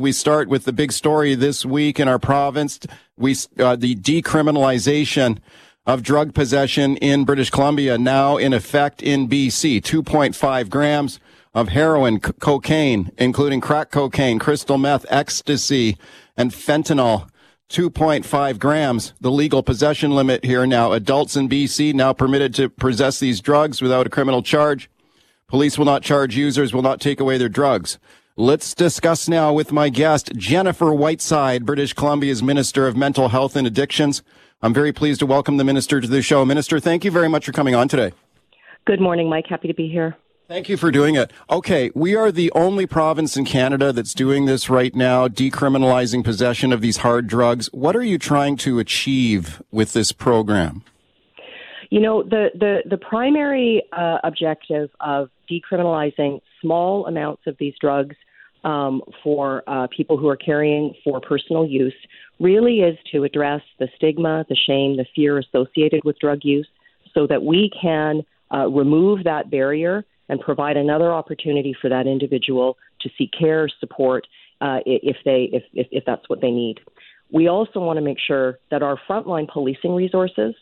We start with the big story this week in our province. We uh, the decriminalization of drug possession in British Columbia now in effect in BC. 2.5 grams of heroin, c- cocaine, including crack cocaine, crystal meth, ecstasy, and fentanyl. 2.5 grams, the legal possession limit here now. Adults in BC now permitted to possess these drugs without a criminal charge. Police will not charge users, will not take away their drugs. Let's discuss now with my guest, Jennifer Whiteside, British Columbia's Minister of Mental Health and Addictions. I'm very pleased to welcome the Minister to the show. Minister, thank you very much for coming on today. Good morning, Mike. Happy to be here. Thank you for doing it. Okay, we are the only province in Canada that's doing this right now, decriminalizing possession of these hard drugs. What are you trying to achieve with this program? You know, the, the, the primary uh, objective of decriminalizing small amounts of these drugs um, for uh, people who are carrying for personal use really is to address the stigma, the shame, the fear associated with drug use so that we can uh, remove that barrier and provide another opportunity for that individual to seek care, support, uh, if they if, if, if that's what they need. We also want to make sure that our frontline policing resources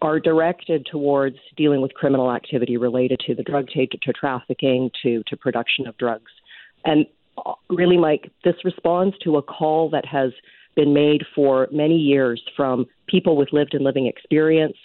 are directed towards dealing with criminal activity related to the drug to, to trafficking to to production of drugs. And really, Mike, this responds to a call that has been made for many years from people with lived and living experience,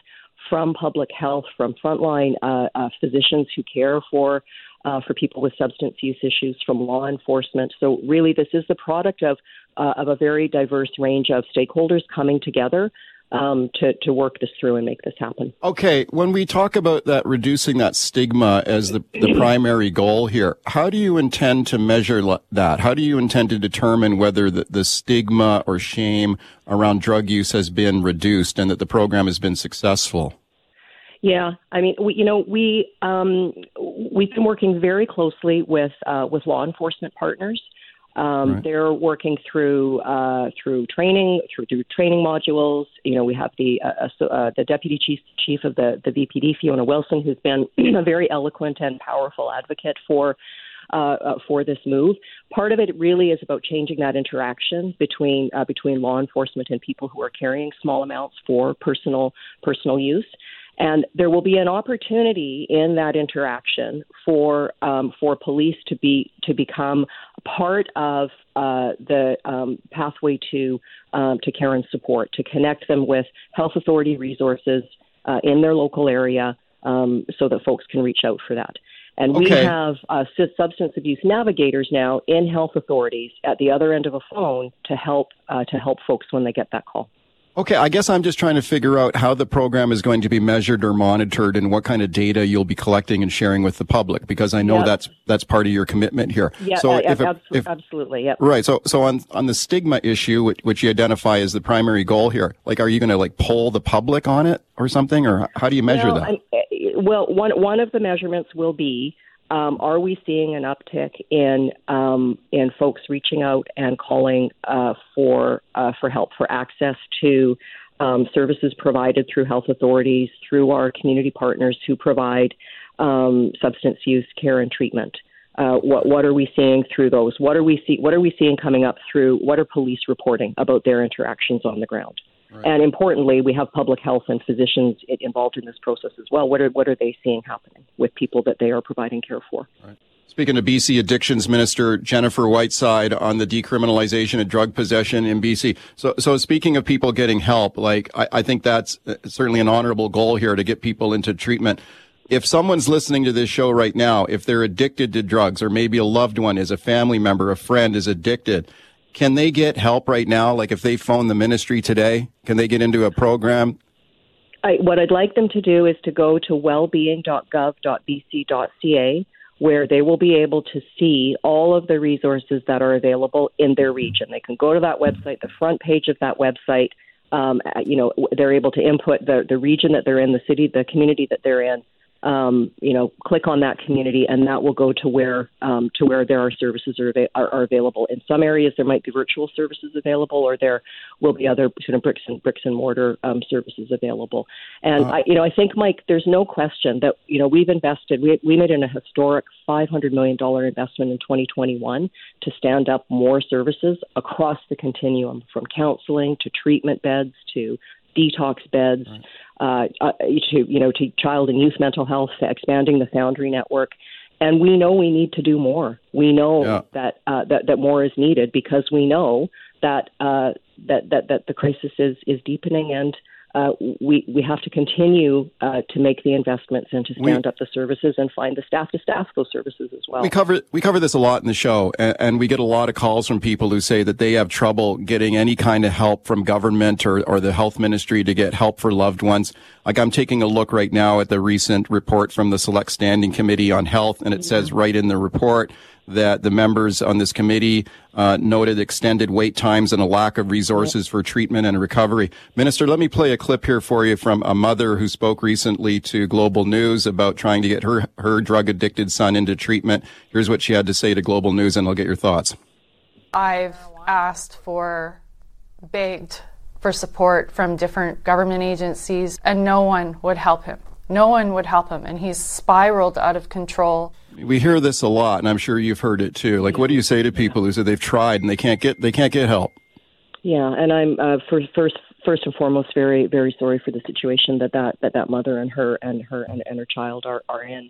from public health, from frontline uh, uh, physicians who care for uh, for people with substance use issues, from law enforcement. So really, this is the product of uh, of a very diverse range of stakeholders coming together um, to, to work this through and make this happen. Okay, when we talk about that, reducing that stigma as the, the primary goal here, how do you intend to measure that? How do you intend to determine whether the, the stigma or shame around drug use has been reduced and that the program has been successful? Yeah, I mean, we, you know, we um, we've been working very closely with uh, with law enforcement partners um, right. They're working through uh, through training through, through training modules. You know, we have the uh, uh, uh the deputy chief chief of the the VPD, Fiona Wilson, who's been a very eloquent and powerful advocate for. Uh, uh, for this move, part of it really is about changing that interaction between uh, between law enforcement and people who are carrying small amounts for personal personal use. And there will be an opportunity in that interaction for um, for police to be to become part of uh, the um, pathway to um, to care and support, to connect them with health authority resources uh, in their local area, um, so that folks can reach out for that. And we okay. have uh, substance abuse navigators now in health authorities at the other end of a phone to help uh, to help folks when they get that call. Okay, I guess I'm just trying to figure out how the program is going to be measured or monitored and what kind of data you'll be collecting and sharing with the public because I know yep. that's that's part of your commitment here. Yeah, so uh, if, if, absolutely. Yep. Right. So so on on the stigma issue which, which you identify as the primary goal here, like are you going to like poll the public on it or something or how do you measure well, that? Eh, well, one one of the measurements will be um, are we seeing an uptick in um, in folks reaching out and calling uh, for uh, for help for access to um, services provided through health authorities, through our community partners who provide um, substance use care and treatment? Uh, what what are we seeing through those? What are we see What are we seeing coming up through? What are police reporting about their interactions on the ground? Right. And importantly, we have public health and physicians involved in this process as well. What are what are they seeing happening with people that they are providing care for? Right. Speaking to BC Addictions Minister Jennifer Whiteside on the decriminalization of drug possession in BC. So, so speaking of people getting help, like I, I think that's uh, certainly an honorable goal here to get people into treatment. If someone's listening to this show right now, if they're addicted to drugs or maybe a loved one is a family member, a friend is addicted, can they get help right now? Like if they phone the ministry today, can they get into a program? I, what I'd like them to do is to go to wellbeing.gov.bc.ca where they will be able to see all of the resources that are available in their region. They can go to that website, the front page of that website. Um, you know, they're able to input the, the region that they're in, the city, the community that they're in, um, you know, click on that community, and that will go to where um, to where there are services are, are, are available. In some areas, there might be virtual services available, or there will be other sort of bricks and bricks and mortar um, services available. And uh, I, you know, I think, Mike, there's no question that you know we've invested. We we made in a historic 500 million dollar investment in 2021 to stand up more services across the continuum, from counseling to treatment beds to detox beds. Right uh, uh, to you know to child and youth mental health, expanding the Foundry network. And we know we need to do more. We know yeah. that, uh, that that more is needed because we know that uh, that, that that the crisis is is deepening and uh, we we have to continue uh, to make the investments and to stand we, up the services and find the staff to staff those services as well. We cover we cover this a lot in the show, and, and, we get a lot of calls from people who say that they have trouble getting any kind of help from government or, or the health ministry to get help for loved ones. Like I'm taking a look right now at the recent report from the Select Standing Committee on Health, and it mm-hmm. says right in the report that the members on this committee uh, noted extended wait times and a lack of resources for treatment and recovery. Minister, let me play a clip here for you from a mother who spoke recently to Global News about trying to get her, her drug addicted son into treatment. Here's what she had to say to Global News, and I'll get your thoughts. I've asked for, begged for support from different government agencies, and no one would help him. No one would help him, and he's spiraled out of control. We hear this a lot, and I'm sure you've heard it too. Like, what do you say to people who say they've tried and they can't get they can't get help? Yeah, and I'm uh, first first first and foremost very very sorry for the situation that that that, that mother and her and her and, and her child are are in.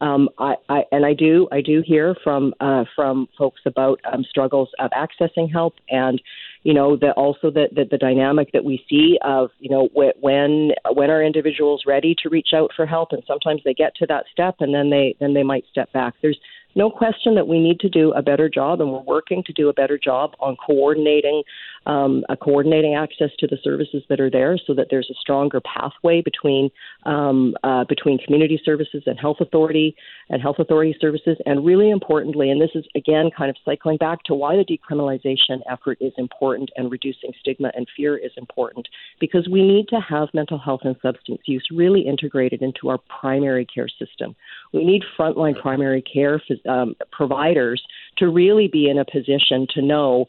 Um, I, I and I do I do hear from uh, from folks about um, struggles of accessing help and you know the also the, the the dynamic that we see of you know when when are individuals ready to reach out for help? And sometimes they get to that step and then they then they might step back. There's no question that we need to do a better job, and we're working to do a better job on coordinating um, coordinating access to the services that are there, so that there's a stronger pathway between um, uh, between community services and health authority and health authority services. And really importantly, and this is again kind of cycling back to why the decriminalization effort is important and reducing stigma and fear is important, because we need to have mental health and substance use really integrated into our primary care system. We need frontline primary care um, providers to really be in a position to know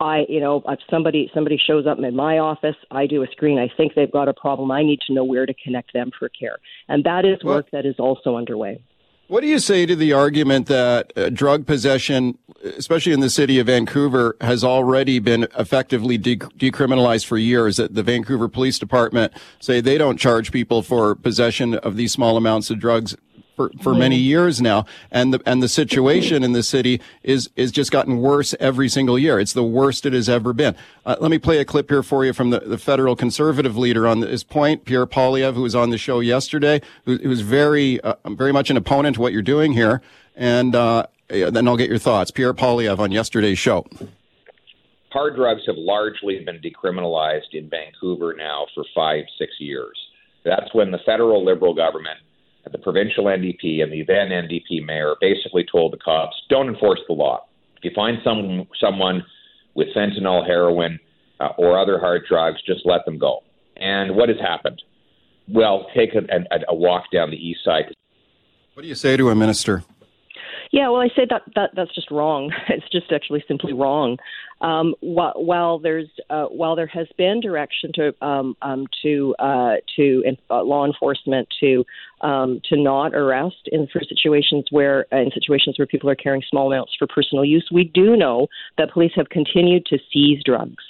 I, you know, if somebody somebody shows up in my office, I do a screen. I think they've got a problem. I need to know where to connect them for care, and that is work that is also underway. What do you say to the argument that uh, drug possession, especially in the city of Vancouver, has already been effectively de- decriminalized for years? That the Vancouver Police Department say they don't charge people for possession of these small amounts of drugs for, for many years now. And the, and the situation in the city is, is just gotten worse every single year. It's the worst it has ever been. Uh, let me play a clip here for you from the, the federal conservative leader on this point, Pierre Poilievre, who was on the show yesterday, who, who was very, uh, very much an opponent to what you're doing here. And, uh, then I'll get your thoughts. Pierre Poilievre on yesterday's show. Hard drugs have largely been decriminalized in Vancouver now for five, six years. That's when the federal Liberal government the provincial NDP and the then NDP mayor basically told the cops, "Don't enforce the law. If you find some someone with fentanyl, heroin, uh, or other hard drugs, just let them go." And what has happened? Well, take a, a, a walk down the east side. What do you say to a minister? Yeah, well, I say that, that that's just wrong. It's just actually simply wrong. Um, while, while there's uh, while there has been direction to um, um, to uh, to uh, law enforcement to um, to not arrest in for situations where in situations where people are carrying small amounts for personal use, we do know that police have continued to seize drugs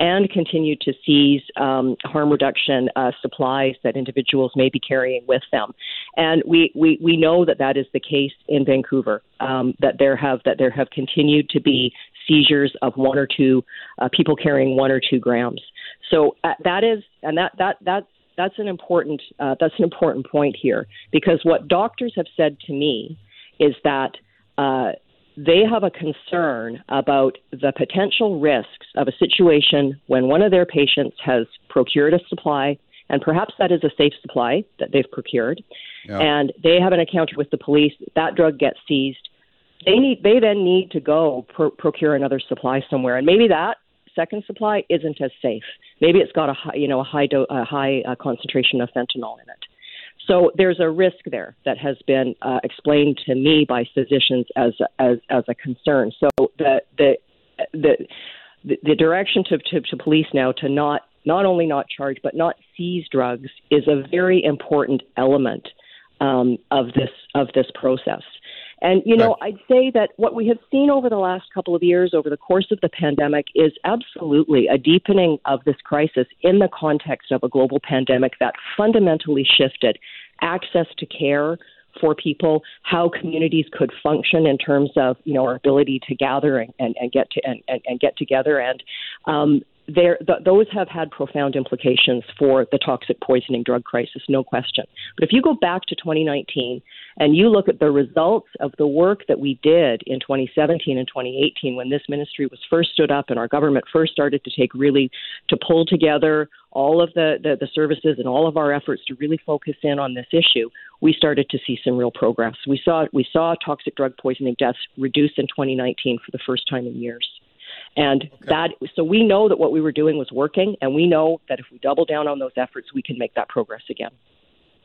and continue to seize um, harm reduction uh, supplies that individuals may be carrying with them. And we, we, we know that that is the case in Vancouver. Um, that there have that there have continued to be seizures of one or two uh, people carrying one or two grams. So uh, that is and that that that that's an important uh, that's an important point here because what doctors have said to me is that uh, they have a concern about the potential risks of a situation when one of their patients has procured a supply, and perhaps that is a safe supply that they've procured, Yeah. and they have an encounter with the police. That drug gets seized. They need. They then need to go pro- procure another supply somewhere, and maybe that second supply isn't as safe. Maybe it's got a high, you know, a high do- a high uh, concentration of fentanyl in it. So there's a risk there that has been uh, explained to me by physicians as as as a concern. So the the the the, direction to, to to police now to not not only not charge but not seize drugs is a very important element um, of this of this process. And you know, I'd say that what we have seen over the last couple of years, over the course of the pandemic, is absolutely a deepening of this crisis in the context of a global pandemic that fundamentally shifted access to care for people, how communities could function in terms of you know our ability to gather and, and, and get to and, and, and get together. And um, there, th- those have had profound implications for the toxic poisoning drug crisis, no question. But if you go back to 2019 and you look at the results of the work that we did in 2017 and 2018 when this ministry was first stood up and our government first started to take really to pull together all of the, the, the services and all of our efforts to really focus in on this issue, we started to see some real progress. We saw we saw toxic drug poisoning deaths reduce in 2019 for the first time in years. And okay. that, so we know that what we were doing was working, and we know that if we double down on those efforts, we can make that progress again.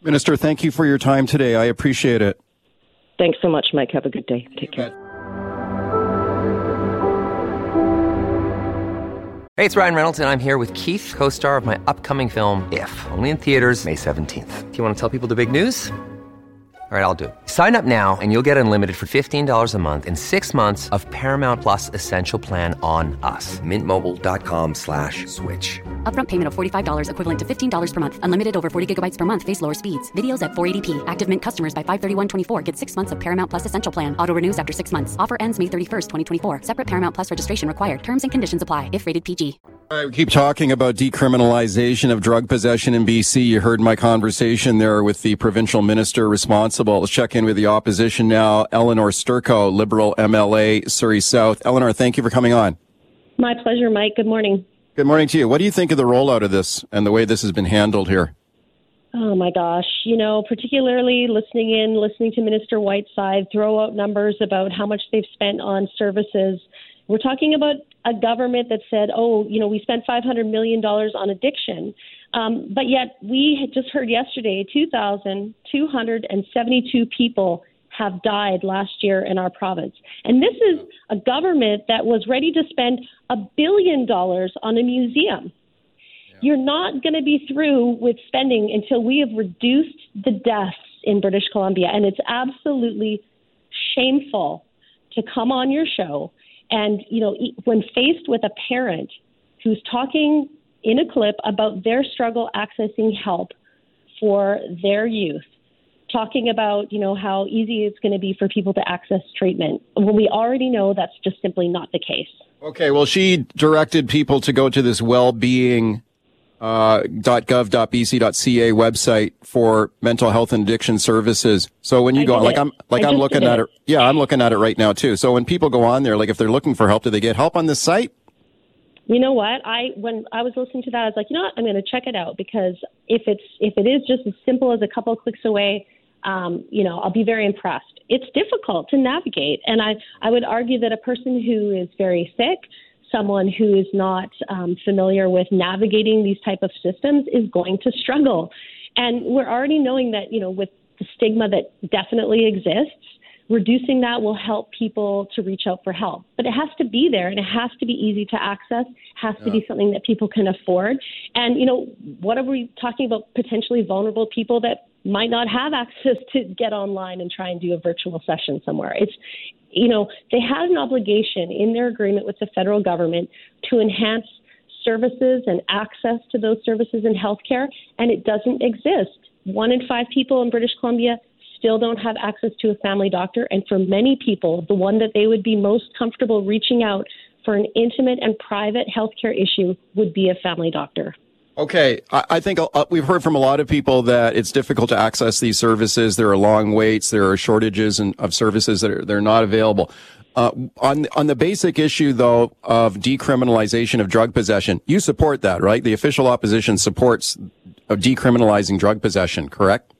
Minister, thank you for your time today. I appreciate it. Thanks so much, Mike. Have a good day. Take care. Hey, it's Ryan Reynolds, and I'm here with Keith, co star of my upcoming film, If, only in theaters, May 17th. Do you want to tell people the big news? All right, I'll do it. Sign up now and you'll get unlimited for $15 a month in six months of Paramount Plus Essential Plan on us. Mintmobile.com slash switch. Upfront payment of $45 equivalent to $15 per month. Unlimited over 40 gigabytes per month. Face lower speeds. Videos at 480p. Active Mint customers by 531.24 get six months of Paramount Plus Essential Plan. Auto renews after six months. Offer ends May 31st, 2024. Separate Paramount Plus registration required. Terms and conditions apply if rated PG. I keep talking about decriminalization of drug possession in BC. You heard my conversation there with the provincial minister responsible. Let's check in with the opposition now. Elenore Sturko, Liberal MLA, Surrey South. Elenore, thank you for coming on. My pleasure, Mike. Good morning. Good morning to you. What do you think of the rollout of this and the way this has been handled here? Oh my gosh. You know, particularly listening in, listening to Minister Whiteside throw out numbers about how much they've spent on services. We're talking about a government that said, oh, you know, we spent $500 million on addiction. Um, but yet we had just heard yesterday 2,272 people have died last year in our province. And this is a government that was ready to spend a billion dollars on a museum. Yeah. You're not going to be through with spending until we have reduced the deaths in British Columbia. And it's absolutely shameful to come on your show and, you know, when faced with a parent who's talking in a clip about their struggle accessing help for their youth, talking about, you know, how easy it's going to be for people to access treatment when we already know that's just simply not the case. Okay, well, she directed people to go to this well-being uh, .gov.bc.ca website for mental health and addiction services. So when you I go, like it. I'm, like I I'm looking did at it. it. Yeah, I'm looking at it right now too. So when people go on there, like if they're looking for help, do they get help on this site? You know what? I when I was listening to that, I was like, you know what? I'm going to check it out because if it's if it is just as simple as a couple of clicks away, um, you know, I'll be very impressed. It's difficult to navigate, and I I would argue that a person who is very sick, someone who is not um, familiar with navigating these type of systems, is going to struggle. And we're already knowing that you know with the stigma that definitely exists reducing that will help people to reach out for help. But it has to be there and it has to be easy to access, has to be something that people can afford. And, you know, what are we talking about potentially vulnerable people that might not have access to get online and try and do a virtual session somewhere? It's, you know, they had an obligation in their agreement with the federal government to enhance services and access to those services in healthcare, and it doesn't exist. One in five people in British Columbia still don't have access to a family doctor. And for many people, the one that they would be most comfortable reaching out for an intimate and private healthcare issue would be a family doctor. Okay, I, think uh, we've heard from a lot of people that it's difficult to access these services. There are long waits. There are shortages of services that are they're not available. Uh, on on the basic issue though of decriminalization of drug possession, you support that, right? The official opposition supports decriminalizing drug possession, correct?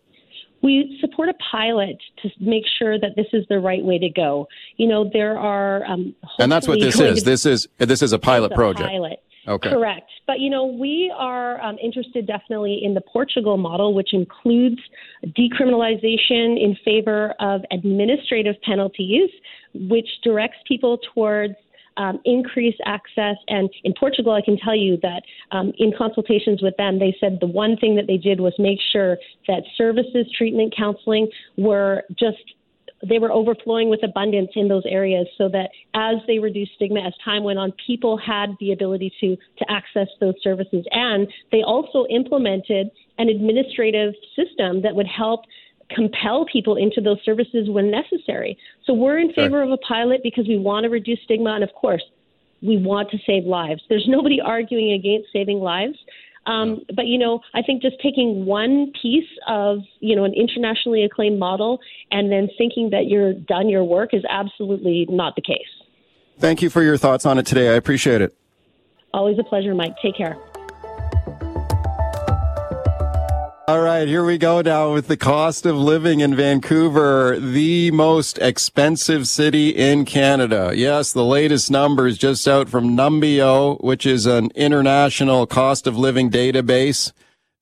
We support a pilot to make sure that this is the right way to go. You know, there are um, and that's what this is. This is this is a pilot a project. Pilot. Okay. Correct. But, you know, we are um, interested definitely in the Portugal model, which includes decriminalization in favor of administrative penalties, which directs people towards um, increase access. And in Portugal, I can tell you that um, in consultations with them, they said the one thing that they did was make sure that services, treatment, counseling were just they were overflowing with abundance in those areas so that as they reduced stigma as time went on people had the ability to to access those services and they also implemented an administrative system that would help compel people into those services when necessary. So we're in favor of a pilot because we want to reduce stigma and of course we want to save lives. There's nobody arguing against saving lives. Um, but you know, I think just taking one piece of you know an internationally acclaimed model and then thinking that you're done your work is absolutely not the case. Thank you for your thoughts on it today. I appreciate it. Always a pleasure, Mike. Take care. All right, here we go now with the cost of living in Vancouver, the most expensive city in Canada. Yes, the latest numbers just out from Numbeo, which is an international cost of living database.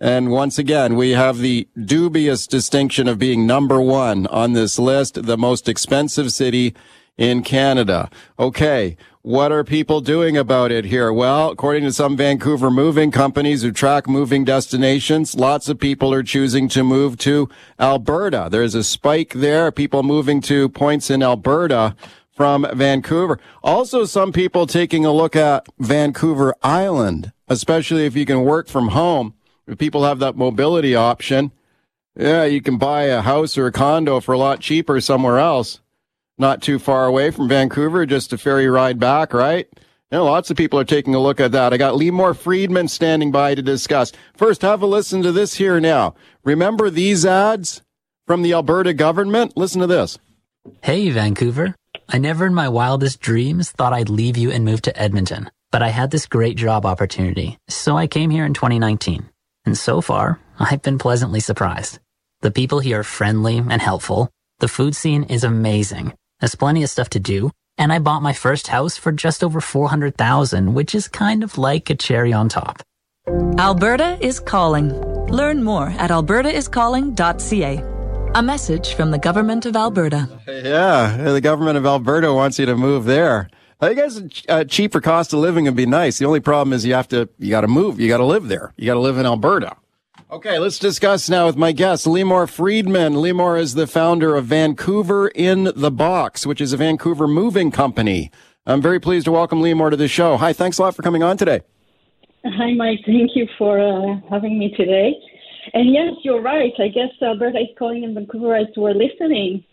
And once again, we have the dubious distinction of being number one on this list, the most expensive city in Canada. Okay. What are people doing about it here? Well, according to some Vancouver moving companies who track moving destinations, lots of people are choosing to move to Alberta. There's a spike there, people moving to points in Alberta from Vancouver. Also, some people taking a look at Vancouver Island, especially if you can work from home. If people have that mobility option, yeah, you can buy a house or a condo for a lot cheaper somewhere else not too far away from Vancouver, just a ferry ride back, right? You know, lots of people are taking a look at that. I got Limor Friedman standing by to discuss. First, have a listen to this here now. Remember these ads from the Alberta government? Listen to this. Hey, Vancouver. I never in my wildest dreams thought I'd leave you and move to Edmonton, but I had this great job opportunity, so I came here in 2019. And so far, I've been pleasantly surprised. The people here are friendly and helpful. The food scene is amazing there's plenty of stuff to do. And I bought my first house for just over 400,000, which is kind of like a cherry on top. Alberta is calling. Learn more at albertaiscalling.ca. A message from the government of Alberta. Yeah, the government of Alberta wants you to move there. I guess a cheaper cost of living would be nice. The only problem is you have to, you got to move. You got to live there. You got to live in Alberta. Okay, let's discuss now with my guest, Limor Friedman. Limor is the founder of Vancouver in the Box, which is a Vancouver moving company. I'm very pleased to welcome Limor to the show. Hi, thanks a lot for coming on today. Hi, Mike. Thank you for uh, having me today. And yes, you're right. I guess Alberta is calling in Vancouver as we're listening.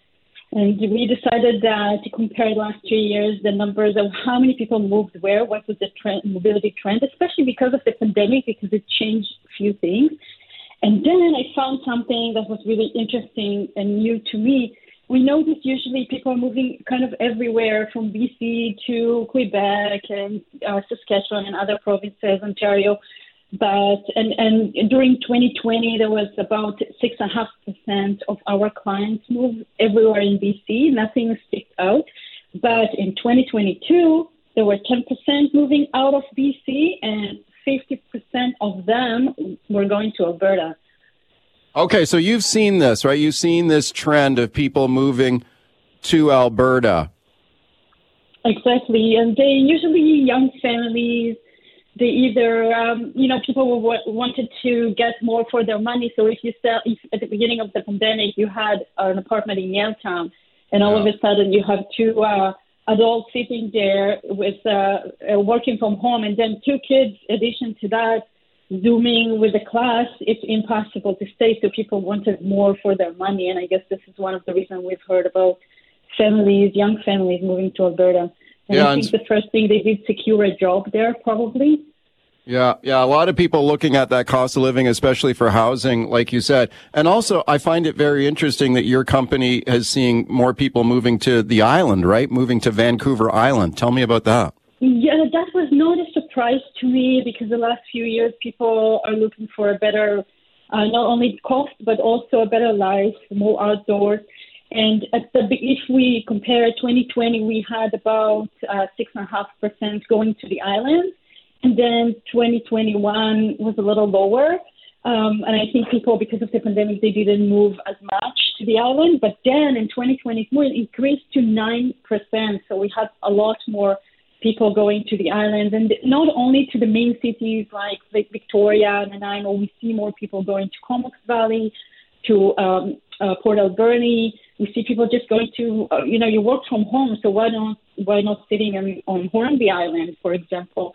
And we decided uh, to compare the last three years the numbers of how many people moved where, what was the trend, mobility trend, especially because of the pandemic, because it changed a few things. And then I found something that was really interesting and new to me. We know that usually people are moving kind of everywhere from BC to Quebec and uh, Saskatchewan and other provinces, Ontario. But and and during 2020 there was about six and a half percent of our clients moved everywhere in BC. Nothing sticks out. But in 2022 there were 10% moving out of BC and 50% of them were going to Alberta. Okay, so you've seen this, right? You've seen this trend of people moving to Alberta. Exactly, and they usually young families. They either, um, you know, people were, wanted to get more for their money. So if you sell, if at the beginning of the pandemic you had an apartment in Yaletown, and all yeah. of a sudden you have two uh, adults sitting there with uh, uh, working from home, and then two kids. Addition to that, zooming with the class, it's impossible to stay. So people wanted more for their money, and I guess this is one of the reasons we've heard about families, young families moving to Alberta. And yeah, I think and the first thing they did secure a job there, probably. Yeah, yeah. A lot of people looking at that cost of living, especially for housing, like you said. And also, I find it very interesting that your company is seeing more people moving to the island, right? Moving to Vancouver Island. Tell me about that. Yeah, that was not a surprise to me because the last few years people are looking for a better uh, not only cost but also a better life, more outdoors. And the, if we compare 2020, we had about uh, six and a half percent going to the islands, and then 2021 was a little lower. Um, and I think people, because of the pandemic, they didn't move as much to the island. But then in 2024, it increased to 9%. So we had a lot more people going to the islands, and not only to the main cities like Victoria and Nanaimo. We see more people going to Comox Valley, to um, uh, Port Alberni. We see people just going to, uh, you know, you work from home, so why not why not sitting on Hornby Island, for example?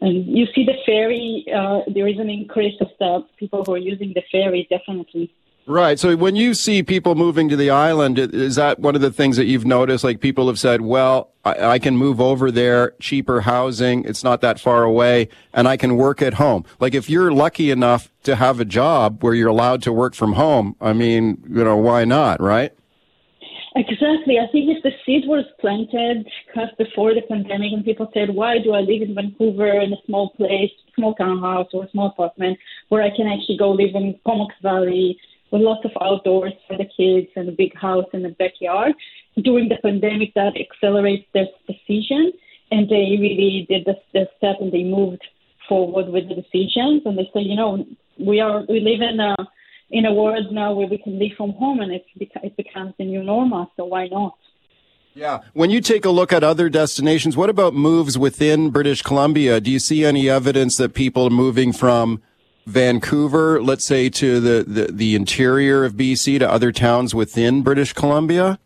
And you see the ferry, uh, there is an increase of the people who are using the ferry, definitely. Right. So when you see people moving to the island, is that one of the things that you've noticed? Like people have said, well, I, I, can move over there, cheaper housing, it's not that far away, and I can work at home. Like if you're lucky enough to have a job where you're allowed to work from home, I mean, you know, why not, right? Exactly. I think if the seed was planted just before the pandemic and people said, why do I live in Vancouver in a small place, small townhouse or a small apartment where I can actually go live in Comox Valley with lots of outdoors for the kids and a big house in the backyard. During the pandemic, that accelerates their decision, and they really did the, the step and they moved forward with the decisions. And they say, you know, we are we live in a in a world now where we can live from home, and it it becomes the new normal. So why not? Yeah. When you take a look at other destinations, what about moves within British Columbia? Do you see any evidence that people are moving from Vancouver, let's say to the, the, the interior of BC, to other towns within British Columbia?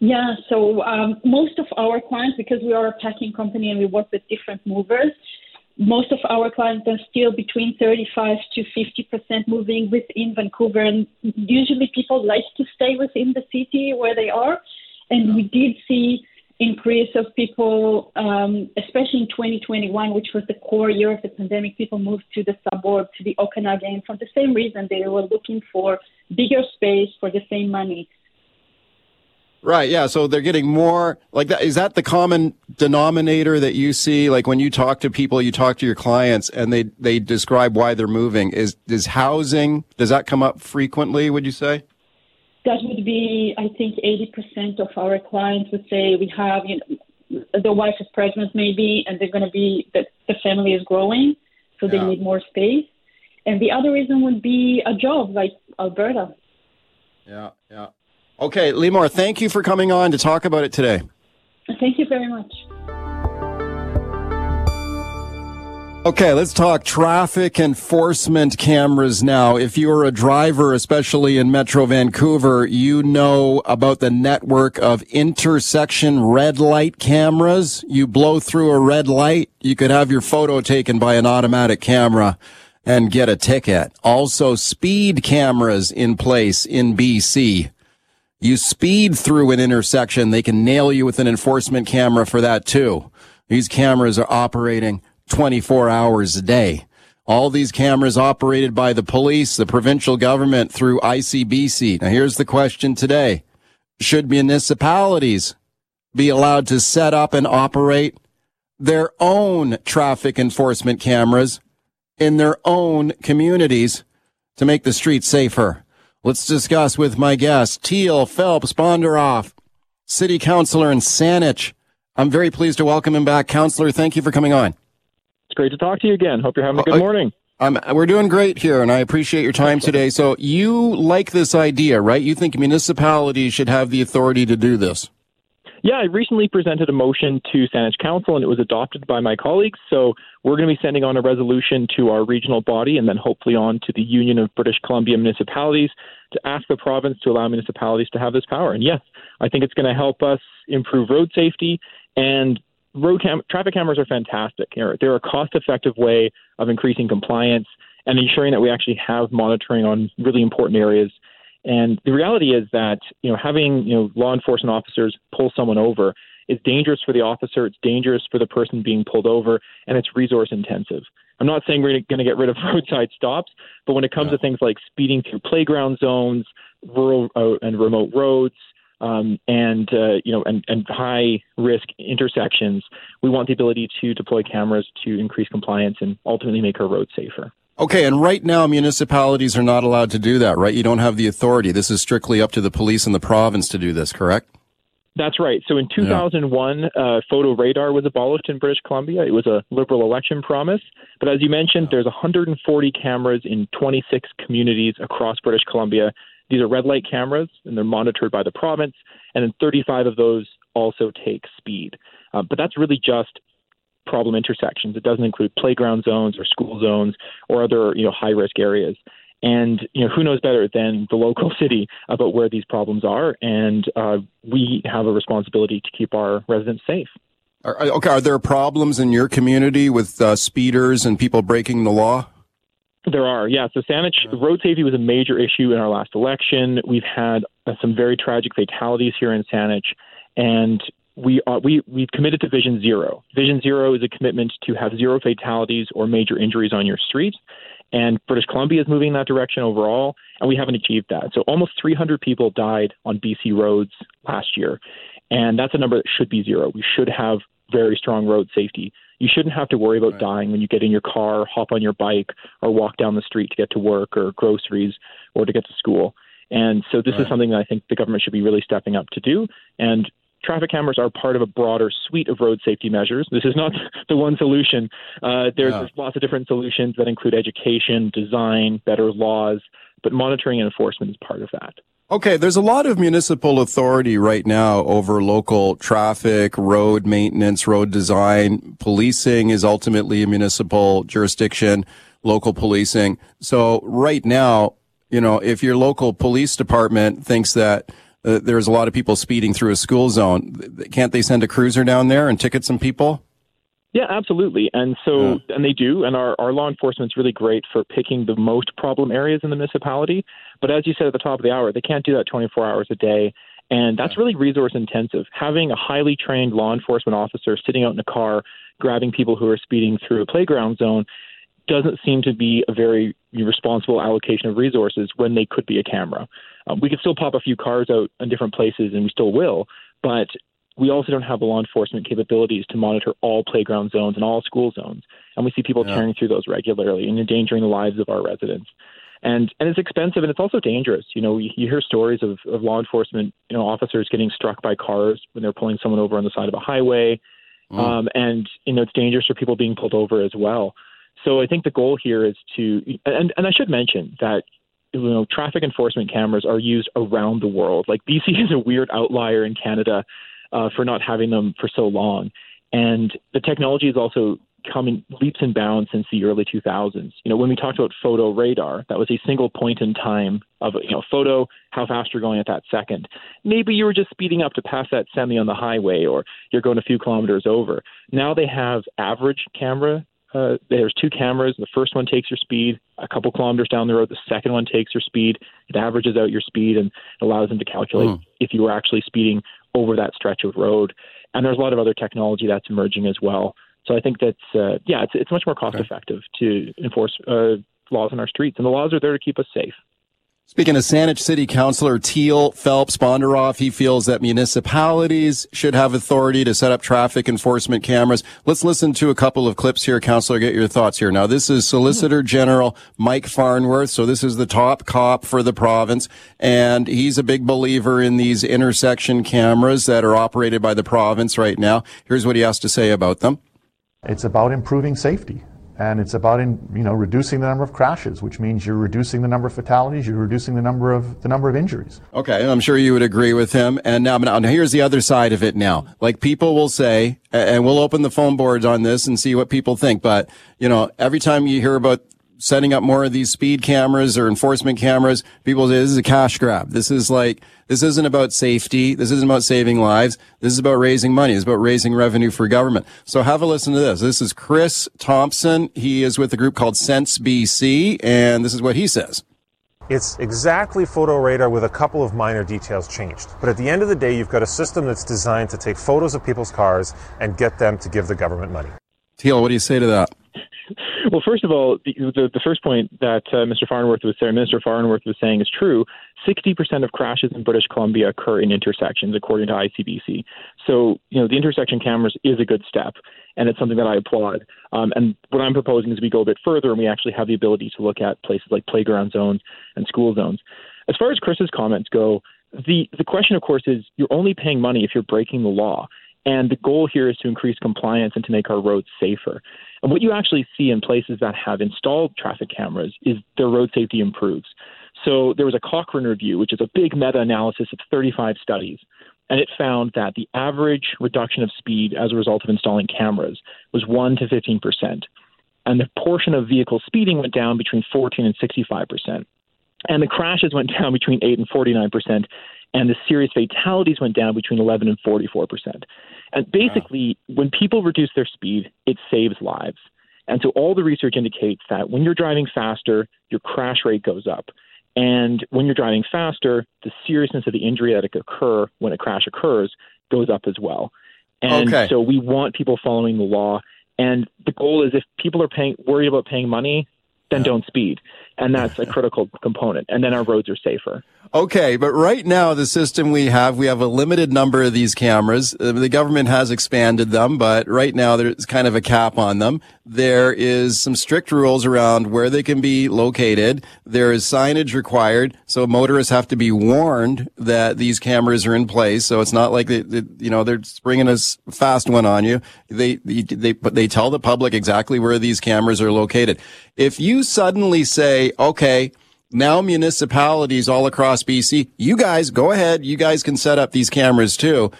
Yeah, so um, most of our clients, because we are a packing company and we work with different movers, most of our clients are still between 35 to 50 percent moving within Vancouver, and usually people like to stay within the city where they are. And we did see increase of people, um, especially in 2021, which was the core year of the pandemic. People moved to the suburb, to the Okanagan, for the same reason they were looking for bigger space for the same money. Right. Yeah. So they're getting more like that. Is that the common denominator that you see? Like when you talk to people, you talk to your clients and they, they describe why they're moving. Is, is housing, does that come up frequently, would you say? That would be, I think, 80% of our clients would say we have, you know, the wife is pregnant maybe, and they're going to be, that the family is growing, so yeah. they need more space. And the other reason would be a job like Alberta. Yeah, yeah. Okay, Limor, thank you for coming on to talk about it today. Thank you very much. Okay, let's talk traffic enforcement cameras now. If you're a driver, especially in Metro Vancouver, you know about the network of intersection red light cameras. You blow through a red light, you could have your photo taken by an automatic camera and get a ticket. Also, speed cameras in place in BC. You speed through an intersection, they can nail you with an enforcement camera for that too. These cameras are operating 24 hours a day. All these cameras operated by the police, the provincial government through ICBC. Now here's the question today. Should municipalities be allowed to set up and operate their own traffic enforcement cameras in their own communities to make the streets safer? Let's discuss with my guest, Teal Phelps Bondaroff, City Councilor in Saanich. I'm very pleased to welcome him back. Councilor, thank you for coming on. It's great to talk to you again. Hope you're having a good uh, morning. Um, we're doing great here, and I appreciate your time today. So you like this idea, right? You think municipalities should have the authority to do this? Yeah, I recently presented a motion to Saanich Council, and it was adopted by my colleagues. So we're going to be sending on a resolution to our regional body and then hopefully on to the Union of British Columbia Municipalities to ask the province to allow municipalities to have this power. And yes, I think it's going to help us improve road safety and road cam- traffic cameras are fantastic. They're, a cost-effective way of increasing compliance and ensuring that we actually have monitoring on really important areas. And the reality is that you know having you know law enforcement officers pull someone over is dangerous for the officer, it's dangerous for the person being pulled over, and it's resource intensive. I'm not saying we're going to get rid of roadside stops, but when it comes to things like speeding through playground zones, rural uh, and remote roads, um, and uh, you know, and, and high risk intersections, we want the ability to deploy cameras to increase compliance and ultimately make our roads safer. Okay, and right now municipalities are not allowed to do that, right? You don't have the authority. This is strictly up to the police and the province to do this, correct? That's right. So in 2001, uh, photo radar was abolished in British Columbia. It was a liberal election promise. But as you mentioned, there's 140 cameras in 26 communities across British Columbia. These are red light cameras, and they're monitored by the province. And then 35 of those also take speed. Uh, but that's really just problem intersections. It doesn't include playground zones or school zones or other you know high risk areas. And you know who knows better than the local city about where these problems are, and uh, we have a responsibility to keep our residents safe. Are, okay, are there problems in your community with uh, speeders and people breaking the law? There are, yeah. So Saanich road safety was a major issue in our last election. We've had uh, some very tragic fatalities here in Saanich, and we are, we we've committed to Vision Zero. Vision Zero is a commitment to have zero fatalities or major injuries on your streets, and British Columbia is moving in that direction overall, and we haven't achieved that. So almost 300 people died on BC roads last year, and that's a number that should be zero. We should have very strong road safety. You shouldn't have to worry about right. dying when you get in your car, hop on your bike, or walk down the street to get to work or groceries or to get to school. And so this right. is something that I think the government should be really stepping up to do. And traffic cameras are part of a broader suite of road safety measures. This is not the one solution. Uh, there's, yeah. there's lots of different solutions that include education, design, better laws, but monitoring and enforcement is part of that. Okay, there's a lot of municipal authority right now over local traffic, road maintenance, road design. Policing is ultimately a municipal jurisdiction, local policing. So right now, you know, if your local police department thinks that uh, there's a lot of people speeding through a school zone. Can't they send a cruiser down there and ticket some people? Yeah, absolutely. And so, yeah. and they do. And our, our law enforcement's really great for picking the most problem areas in the municipality. But as you said at the top of the hour, they can't do that 24 hours a day. And that's really resource intensive. Having a highly trained law enforcement officer sitting out in a car grabbing people who are speeding through a playground zone doesn't seem to be a very responsible allocation of resources when they could be a camera. Um, we could still pop a few cars out in different places, and we still will, but we also don't have the law enforcement capabilities to monitor all playground zones and all school zones. And we see people yeah. tearing through those regularly and endangering the lives of our residents. And and it's expensive and it's also dangerous. You know, you, you hear stories of, of law enforcement, you know, officers getting struck by cars when they're pulling someone over on the side of a highway. Mm. Um, and you know, it's dangerous for people being pulled over as well. So I think the goal here is to, and, and I should mention that you know traffic enforcement cameras are used around the world. Like BC is a weird outlier in Canada uh, for not having them for so long, and the technology has also come in leaps and bounds since the early 2000s. You know, when we talked about photo radar, that was a single point in time of you know photo, how fast you're going at that second. Maybe you were just speeding up to pass that semi on the highway, or you're going a few kilometers over. Now they have average camera uh, there's two cameras. The first one takes your speed a couple kilometers down the road. The second one takes your speed. It averages out your speed and allows them to calculate mm. if you were actually speeding over that stretch of road. And there's a lot of other technology that's emerging as well. So I think that's uh, yeah, it's it's much more cost effective to enforce uh, laws on our streets, and the laws are there to keep us safe. Speaking of Saanich City Councilor Teal Phelps Bondaroff, he feels that municipalities should have authority to set up traffic enforcement cameras. Let's listen to a couple of clips here, Councilor. Get your thoughts here. Now, this is Solicitor hmm. General Mike Farnworth. So this is the top cop for the province, and he's a big believer in these intersection cameras that are operated by the province right now. Here's what he has to say about them. It's about improving safety and it's about in, you know reducing the number of crashes, which means you're reducing the number of fatalities, you're reducing the number of the number of injuries. Okay, I'm sure you would agree with him. And now, now here's the other side of it. Now, like people will say, and we'll open the phone boards on this and see what people think. But you know, every time you hear about setting up more of these speed cameras or enforcement cameras, people say this is a cash grab. This is like, this isn't about safety. This isn't about saving lives. This is about raising money. It's about raising revenue for government. So have a listen to this. This is Chris Thompson. He is with a group called Sense BC, and this is what he says. It's exactly photo radar with a couple of minor details changed. But at the end of the day, you've got a system that's designed to take photos of people's cars and get them to give the government money. Teal, what do you say to that? Well, first of all, the, the, the first point that uh, Mr. Farnworth was saying, Minister Farnworth was saying is true. 60% of crashes in British Columbia occur in intersections, according to ICBC. So, you know, the intersection cameras is a good step, and it's something that I applaud. Um, and what I'm proposing is we go a bit further and we actually have the ability to look at places like playground zones and school zones. As far as Chris's comments go, the, the question, of course, is you're only paying money if you're breaking the law. And the goal here is to increase compliance and to make our roads safer. And what you actually see in places that have installed traffic cameras is their road safety improves. So there was a Cochrane review, which is a big meta analysis of 35 studies. And it found that the average reduction of speed as a result of installing cameras was 1 to 15 percent. And the portion of vehicle speeding went down between 14 and 65 percent. And the crashes went down between 8 and 49 percent and the serious fatalities went down between 11 and 44 percent. And basically, wow. when people reduce their speed, it saves lives. And so all the research indicates that when you're driving faster, your crash rate goes up. And when you're driving faster, the seriousness of the injury that could occur when a crash occurs goes up as well. And okay. so we want people following the law. And the goal is if people are paying worried about paying money, then yeah. don't speed. And that's a critical component. And then our roads are safer. Okay, but right now the system we have, we have a limited number of these cameras. Uh, the government has expanded them, but right now there's kind of a cap on them. There is some strict rules around where they can be located. There is signage required, so motorists have to be warned that these cameras are in place. So it's not like they, they you know, they're springing a fast one on you. They, they, they, but they tell the public exactly where these cameras are located. If you suddenly say, okay, now municipalities all across BC, you guys go ahead. You guys can set up these cameras too.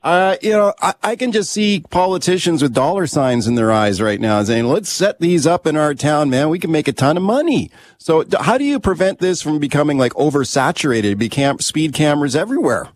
Uh, you know, I, I, can just see politicians with dollar signs in their eyes right now saying, let's set these up in our town, man. We can make a ton of money. So how do you prevent this from becoming like oversaturated, become speed cameras everywhere?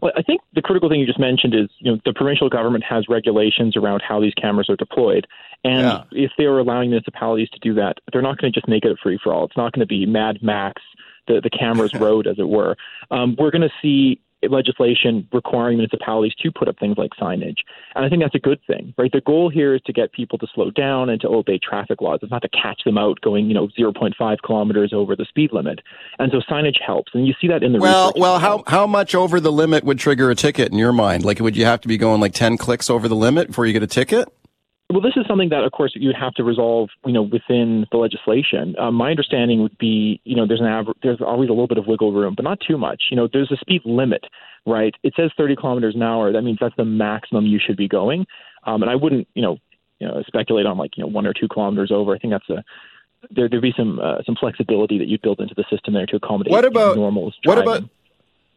Well, I think the critical thing you just mentioned is, you know, the provincial government has regulations around how these cameras are deployed. And yeah. if they are allowing municipalities to do that, they're not going to just make it a free for all. It's not going to be Mad Max, the, the camera's road, as it were. Um, we're going to see legislation requiring municipalities to put up things like signage. And I think that's a good thing, right? The goal here is to get people to slow down and to obey traffic laws. It's not to catch them out going, you know, 0.5 kilometers over the speed limit. And so signage helps. And you see that in the Well, well, how, how much over the limit would trigger a ticket in your mind? Like, would you have to be going like 10 clicks over the limit before you get a ticket? Well, this is something that, of course, you would have to resolve, you know, within the legislation. Um, my understanding would be, you know, there's an aver- there's always a little bit of wiggle room, but not too much. You know, there's a speed limit, right? It says 30 kilometers an hour. That means that's the maximum you should be going. Um, and I wouldn't, you know, you know, speculate on like you know one or two kilometers over. I think that's a there there'd be some uh, some flexibility that you'd build into the system there to accommodate what about normals. What about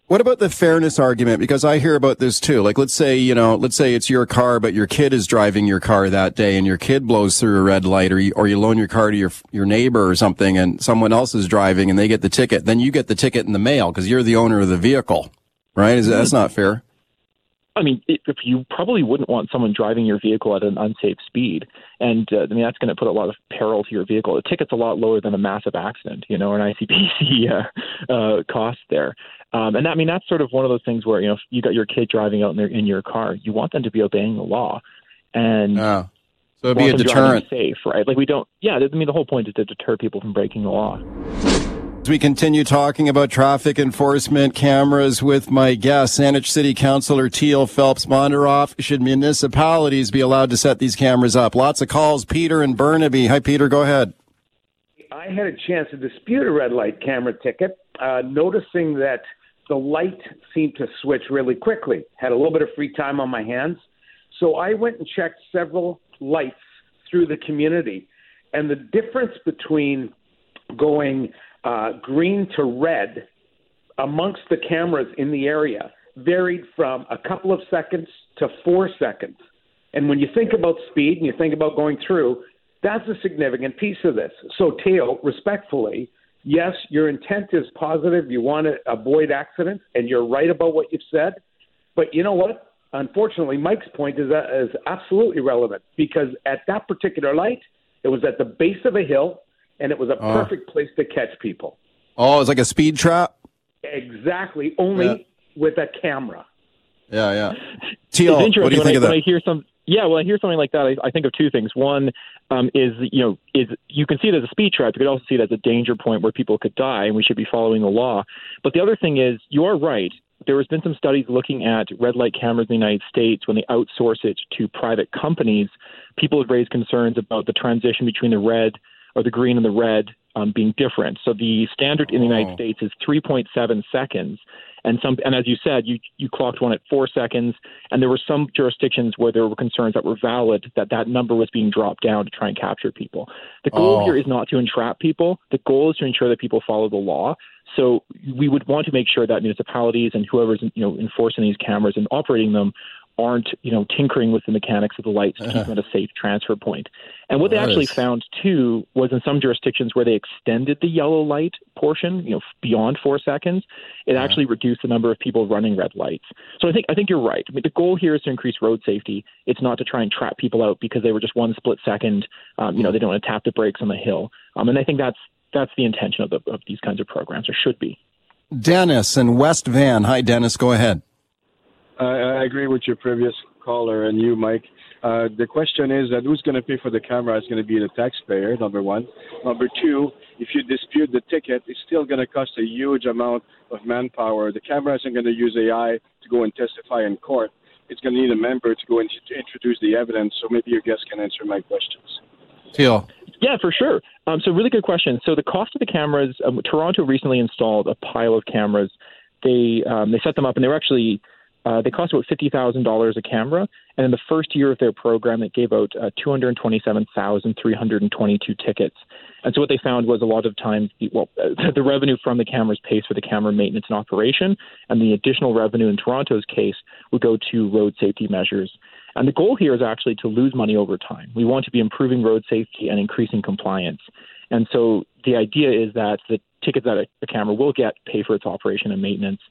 what about the fairness argument? Because I hear about this too. Like, let's say, you know, let's say it's your car, but your kid is driving your car that day and your kid blows through a red light or you, or you loan your car to your, your neighbor or something and someone else is driving and they get the ticket. Then you get the ticket in the mail because you're the owner of the vehicle, right? Is, that's not fair. I mean, if you probably wouldn't want someone driving your vehicle at an unsafe speed, and uh, I mean that's going to put a lot of peril to your vehicle. The ticket's a lot lower than a massive accident, you know, an ICBC uh, uh, cost there. Um, and that, I mean, that's sort of one of those things where you know, if you got your kid driving out in, their, in your car, you want them to be obeying the law, and oh. so it'd be a deterrent, safe, right? Like we don't, yeah. I mean, the whole point is to deter people from breaking the law. As we continue talking about traffic enforcement cameras with my guest, Saanich City Councilor Teal Phelps Bondaroff, should municipalities be allowed to set these cameras up? Lots of calls. Peter and Burnaby. Hi, Peter. Go ahead. I had a chance to dispute a red light camera ticket, uh, noticing that the light seemed to switch really quickly. Had a little bit of free time on my hands. So I went and checked several lights through the community. And the difference between going uh, green to red amongst the cameras in the area varied from a couple of seconds to four seconds. And when you think about speed and you think about going through, that's a significant piece of this. So, Teal, respectfully, yes, your intent is positive. You want to avoid accidents, and you're right about what you've said. But you know what? Unfortunately, Mike's point is, uh, is absolutely relevant because at that particular light, it was at the base of a hill, and it was a oh. perfect place to catch people. Oh, it's like a speed trap? Exactly, only yeah. with a camera. Yeah, yeah. Teal, what do you think I, of that? When I hear some Yeah, well, I hear something like that. I, I think of two things. One um, is you know is you can see it as a speed trap. You could also see it as a danger point where people could die, and we should be following the law. But the other thing is, you are right. There has been some studies looking at red light cameras in the United States when they outsource it to private companies. People have raised concerns about the transition between the red or the green and the red um, being different. So the standard in the United Oh. States is 3.7 seconds, and some and as you said, you you clocked one at four seconds, and there were some jurisdictions where there were concerns that were valid that that number was being dropped down to try and capture people. The goal Oh. here is not to entrap people. The goal is to ensure that people follow the law. So we would want to make sure that municipalities and whoever's you know enforcing these cameras and operating them aren't you know tinkering with the mechanics of the lights to keep them at a safe transfer point. And what they actually found too was in some jurisdictions where they extended the yellow light portion, you know, beyond four seconds, it actually reduced the number of people running red lights. So I think I think you're right. I mean, the goal here is to increase road safety. It's not to try and trap people out because they were just one split second. Um, you know, they don't want to tap the brakes on the hill. Um, and I think that's that's the intention of, the, of these kinds of programs, or should be. Dennis and West Van. Hi, Dennis. Go ahead. I, I agree with your previous caller and you, Mike. Uh, the question is that who's going to pay for the camera is going to be the taxpayer, number one. Number two, if you dispute the ticket, it's still going to cost a huge amount of manpower. The camera isn't going to use AI to go and testify in court. It's going to need a member to go and to introduce the evidence. So maybe your guest can answer my questions. Teal. Yeah, for sure. Um, so, really good question. So, the cost of the cameras, um, Toronto recently installed a pile of cameras. They um, they set them up, and they were actually uh, they cost about fifty thousand dollars a camera. And in the first year of their program, it gave out uh, two hundred twenty-seven thousand three hundred twenty-two tickets. And so, what they found was a lot of times, the, well, the revenue from the cameras pays for the camera maintenance and operation, and the additional revenue in Toronto's case would go to road safety measures. And the goal here is actually to lose money over time. We want to be improving road safety and increasing compliance. And so the idea is that the tickets that a camera will get pay for its operation and maintenance.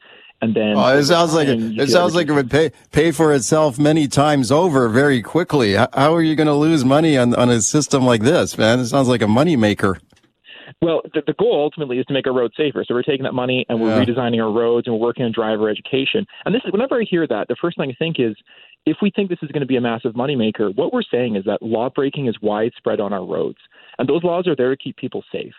And then Oh, it sounds like it, it sounds like it would pay pay for itself many times over very quickly. How are you going to lose money on on a system like this, man? It sounds like a money maker. Well, the, the goal ultimately is to make our roads safer. So we're taking that money and we're Yeah. redesigning our roads and we're working on driver education. And this is whenever I hear that, the first thing I think is if we think this is going to be a massive moneymaker, what we're saying is that law breaking is widespread on our roads. And those laws are there to keep people safe.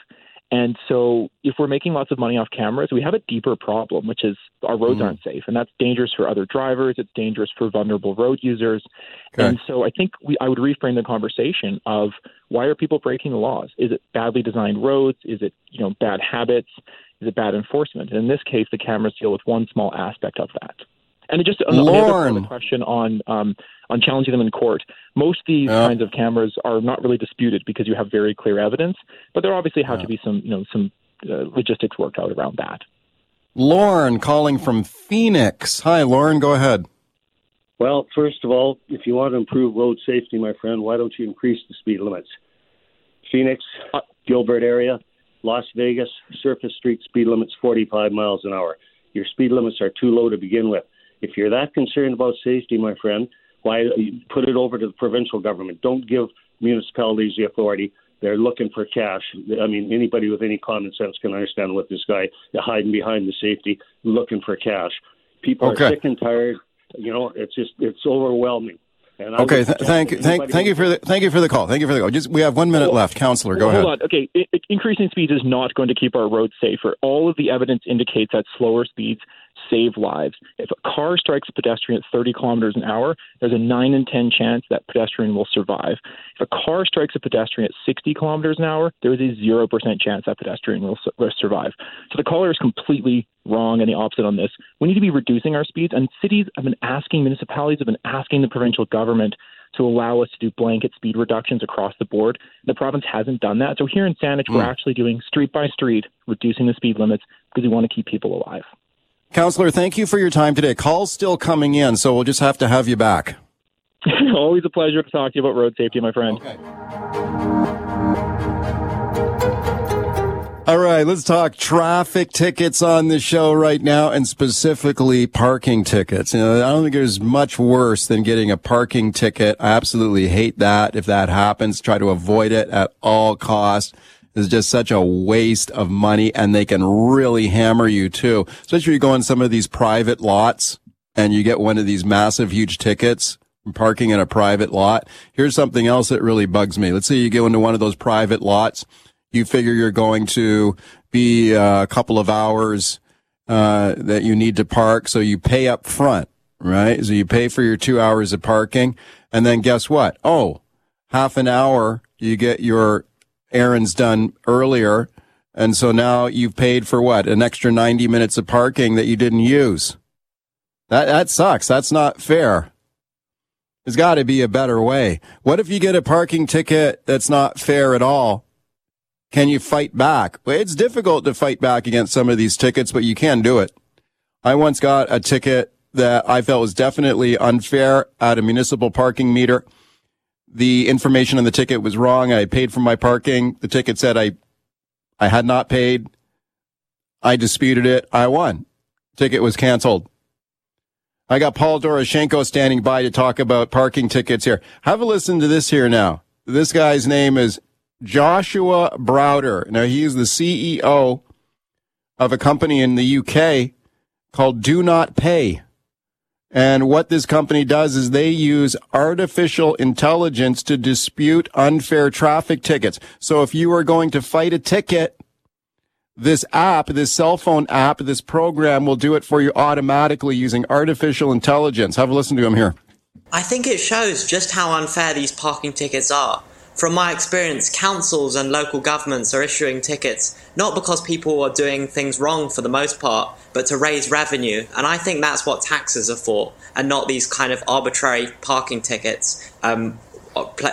And so if we're making lots of money off cameras, we have a deeper problem, which is our roads mm. aren't safe. And that's dangerous for other drivers. It's dangerous for vulnerable road users. And so I think we, I would reframe the conversation of why are people breaking the laws? Is it badly designed roads? Is it, you know, bad habits? Is it bad enforcement? And in this case, the cameras deal with one small aspect of that. And just on the other part of Lorne. the question on um, on challenging them in court, most of these Yeah. kinds of cameras are not really disputed because you have very clear evidence. But there obviously have to be some you know some uh, logistics worked out around that. Lauren calling from Phoenix. Hi, Lauren. Go ahead. Well, first of all, if you want to improve road safety, my friend, why don't you increase the speed limits? Phoenix, Gilbert area, Las Vegas, surface street speed limits 45 miles an hour. Your speed limits are too low to begin with. If you're that concerned about safety, my friend, why put it over to the provincial government? Don't give municipalities the authority. They're looking for cash. I mean, anybody with any common sense can understand what this guy hiding behind the safety, looking for cash. People Okay. are sick and tired. You know, it's just it's overwhelming. And I Okay, th- thank that thank thank you for the thank you for the call. Thank you for the call. Just we have one minute left. Counselor, go Well, ahead. Hold on. Okay, I- I- increasing speeds is not going to keep our roads safer. All of the evidence indicates that slower speeds save lives. If a car strikes a pedestrian at 30 kilometers an hour, there's a 9 in 10 chance that pedestrian will survive. If a car strikes a pedestrian at 60 kilometers an hour, there is a 0% chance that pedestrian will, will survive. So the caller is completely wrong and the opposite on this. We need to be reducing our speeds, and cities have been asking, municipalities have been asking the provincial government to allow us to do blanket speed reductions across the board. The province hasn't done that. So here in Saanich, we're Mm. actually doing street by street, reducing the speed limits because we want to keep people alive. Counselor, thank you for your time today. Calls still coming in, so we'll just have to have you back. Always a pleasure to talk to you about road safety, my friend. All right, let's talk traffic tickets on the show right now and specifically parking tickets. You know, I don't think there's much worse than getting a parking ticket. I absolutely hate that. If that happens, try to avoid it at all costs. It's just such a waste of money and they can really hammer you too. Especially if you go on some of these private lots and you get one of these massive, huge tickets. parking in a private lot. Here's something else that really bugs me. Let's say you go into one of those private lots. You figure you're going to be uh, a couple of hours uh, that you need to park, so you pay up front, right? So you pay for your two hours of parking, and then guess what? Oh, half an hour you get your errands done earlier, and so now you've paid for what? An extra 90 minutes of parking that you didn't use. That that sucks. That's not fair. There's got to be a better way. What if you get a parking ticket that's not fair at all? Can you fight back? It's difficult to fight back against some of these tickets, but you can do it. I once got a ticket that I felt was definitely unfair at a municipal parking meter. The information on the ticket was wrong. I paid for my parking. The ticket said I, I had not paid. I disputed it. I won. Ticket was canceled. I got Paul Doroshenko standing by to talk about parking tickets here. Have a listen to this here now. This guy's name is Joshua Browder. Now he is the CEO of a company in the UK called Do Not Pay. And what this company does is they use artificial intelligence to dispute unfair traffic tickets. So if you are going to fight a ticket, this app, this cell phone app, this program will do it for you automatically using artificial intelligence. Have a listen to him here. I think it shows just how unfair these parking tickets are. From my experience, councils and local governments are issuing tickets not because people are doing things wrong for the most part, but to raise revenue. And I think that's what taxes are for, and not these kind of arbitrary parking tickets um,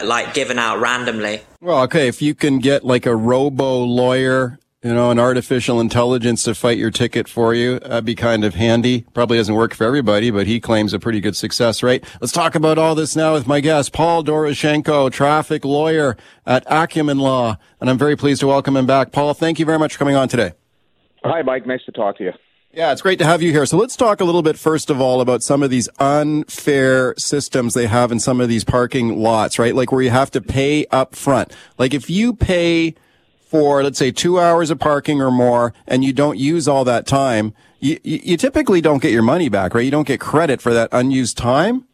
like given out randomly. Well, okay, if you can get like a robo lawyer you know, an artificial intelligence to fight your ticket for you. That'd be kind of handy. Probably doesn't work for everybody, but he claims a pretty good success rate. Let's talk about all this now with my guest, Paul Doroshenko, traffic lawyer at Acumen Law. And I'm very pleased to welcome him back. Paul, thank you very much for coming on today. Hi, Mike. Nice to talk to you. Yeah, it's great to have you here. So let's talk a little bit first of all about some of these unfair systems they have in some of these parking lots, right? Like where you have to pay up front. Like if you pay for, let's say, two hours of parking or more, and you don't use all that time, you, you typically don't get your money back, right? You don't get credit for that unused time.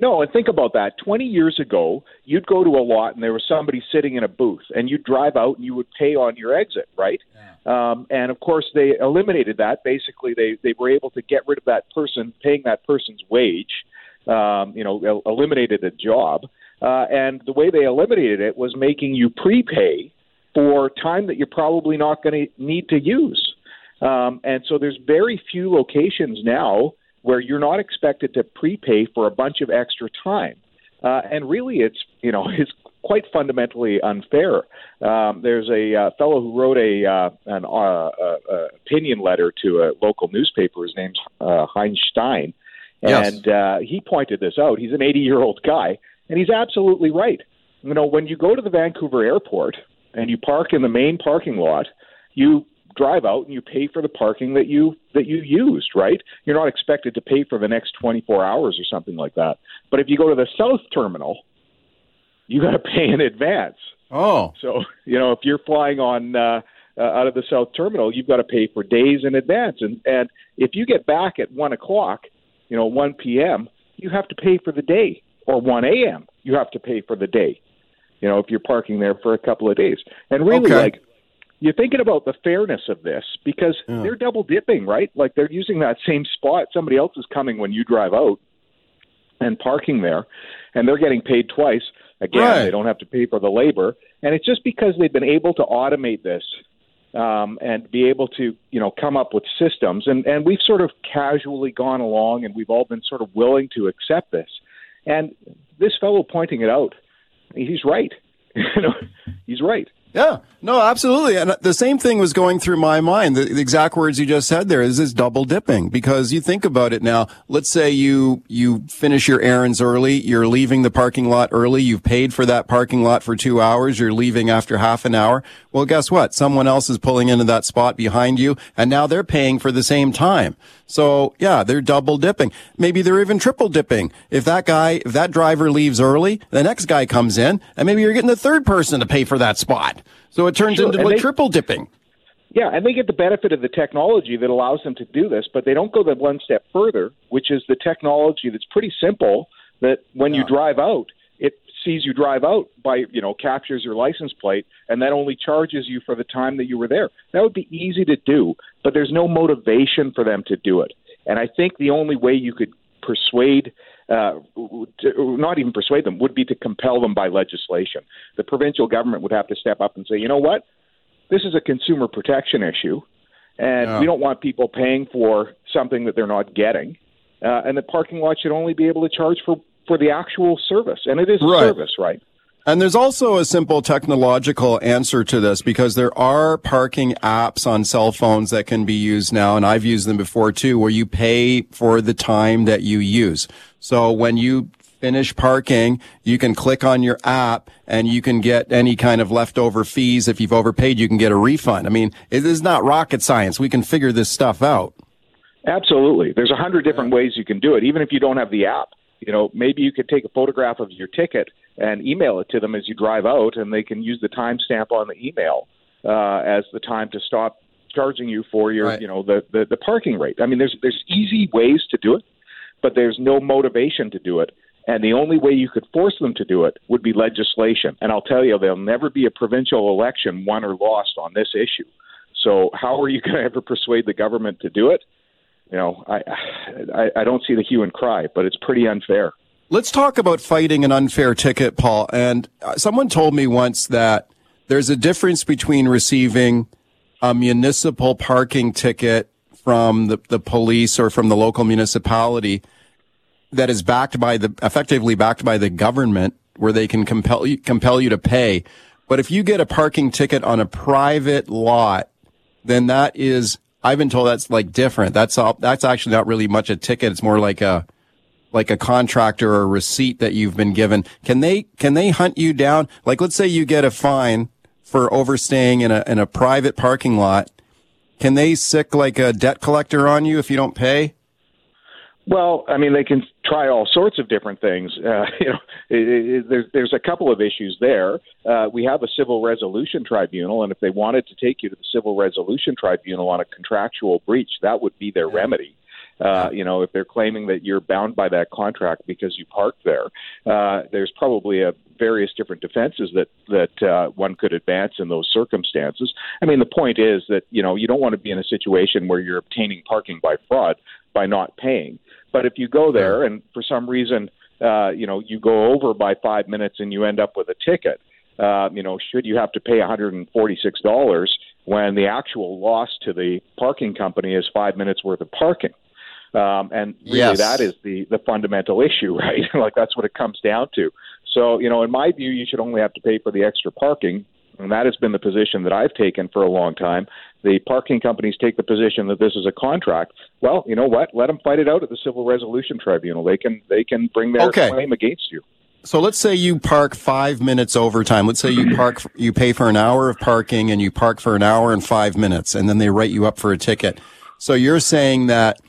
No, and think about that. 20 years ago, you'd go to a lot and there was somebody sitting in a booth, and you'd drive out and you would pay on your exit, right? Yeah. Um, and of course, they eliminated that. Basically, they, they were able to get rid of that person, paying that person's wage, um, you know, eliminated a job. Uh, and the way they eliminated it was making you prepay for time that you're probably not going to need to use. Um, and so there's very few locations now where you're not expected to prepay for a bunch of extra time. Uh, and really, it's you know it's quite fundamentally unfair. Um, there's a uh, fellow who wrote a uh, an uh, uh, uh, opinion letter to a local newspaper. His name's uh, Heinz Stein, and yes. uh, he pointed this out. He's an 80 year old guy, and he's absolutely right. You know, when you go to the Vancouver airport, and you park in the main parking lot, you drive out and you pay for the parking that you that you used, right? You're not expected to pay for the next 24 hours or something like that. But if you go to the south terminal, you got to pay in advance. Oh. So, you know, if you're flying on uh, uh, out of the south terminal, you've got to pay for days in advance. And and if you get back at one o'clock, you know, 1 p.m., you have to pay for the day, or 1 a.m. You have to pay for the day you know, if you're parking there for a couple of days. And really, okay. like, you're thinking about the fairness of this because yeah. they're double dipping, right? Like they're using that same spot. Somebody else is coming when you drive out and parking there, and they're getting paid twice. Again, right. they don't have to pay for the labor, and it's just because they've been able to automate this um, and be able to, you know, come up with systems. And and we've sort of casually gone along, and we've all been sort of willing to accept this. And this fellow pointing it out he's right. you know, he's right. Yeah, no, absolutely. And the same thing was going through my mind. The, the, exact words you just said there is this double dipping because you think about it now. Let's say you, you finish your errands early. You're leaving the parking lot early. You've paid for that parking lot for two hours. You're leaving after half an hour. Well, guess what? Someone else is pulling into that spot behind you and now they're paying for the same time. So yeah, they're double dipping. Maybe they're even triple dipping. If that guy, if that driver leaves early, the next guy comes in and maybe you're getting the third person to pay for that spot. So it turns sure. into like they, triple dipping. Yeah, and they get the benefit of the technology that allows them to do this, but they don't go the one step further, which is the technology that's pretty simple that when you drive out, it sees you drive out by you know captures your license plate and that only charges you for the time that you were there. That would be easy to do, but there's no motivation for them to do it. And I think the only way you could persuade uh, to, not even persuade them, would be to compel them by legislation. The provincial government would have to step up and say, you know what, this is a consumer protection issue, and Yeah. we don't want people paying for something that they're not getting. Uh, and the parking lot should only be able to charge for for the actual service, and it is a service, right? And there's also a simple technological answer to this because there are parking apps on cell phones that can be used now, and I've used them before too, where you pay for the time that you use. So when you finish parking, you can click on your app and you can get any kind of leftover fees. If you've overpaid, you can get a refund. I mean, it is not rocket science. We can figure this stuff out. Absolutely. There's a hundred different ways you can do it, even if you don't have the app. You know, maybe you could take a photograph of your ticket and email it to them as you drive out, and they can use the timestamp on the email uh, as the time to stop charging you for your, you know, the, the the parking rate. I mean, there's there's easy ways to do it, but there's no motivation to do it. And the only way you could force them to do it would be legislation. And I'll tell you, there'll never be a provincial election won or lost on this issue. So how are you going to ever persuade the government to do it? You know, I, I I don't see the hue and cry, but it's pretty unfair. Let's talk about fighting an unfair ticket, Paul. And uh, someone told me once that there's a difference between receiving a municipal parking ticket from the, the police or from the local municipality that is backed by the effectively backed by the government where they can compel you, compel you to pay. But if you get a parking ticket on a private lot, then that is I've been told that's like different. That's all, that's actually not really much a ticket. It's more like a like a contractor or a receipt that you've been given. Can they can they hunt you down? Like let's say you get a fine for overstaying in a in a private parking lot. Can they sick like a debt collector on you if you don't pay? Well, I mean, they can try all sorts of different things. Uh, you know, it, it, there's there's a couple of issues there. Uh, we have a civil resolution tribunal, and if they wanted to take you to the civil resolution tribunal on a contractual breach, that would be their remedy. Uh, you know, if they're claiming that you're bound by that contract because you parked there, uh, there's probably a various different defenses that that uh, one could advance in those circumstances. I mean, the point is that you know you don't want to be in a situation where you're obtaining parking by fraud by not paying. But if you go there and for some reason, uh, you know, you go over by five minutes and you end up with a ticket, uh, you know, should you have to pay $146 when the actual loss to the parking company is five minutes worth of parking? Um, and really, Yes. that is the the fundamental issue, right? like that's what it comes down to. So, you know, in my view, you should only have to pay for the extra parking, and that has been the position that I've taken for a long time. The parking companies take the position that this is a contract. Well, you know what? Let them fight it out at the Civil Resolution Tribunal. They can they can bring their Okay. claim against you. So let's say you park five minutes overtime. Let's say you park, you pay for an hour of parking and you park for an hour and five minutes and then they write you up for a ticket. So you're saying that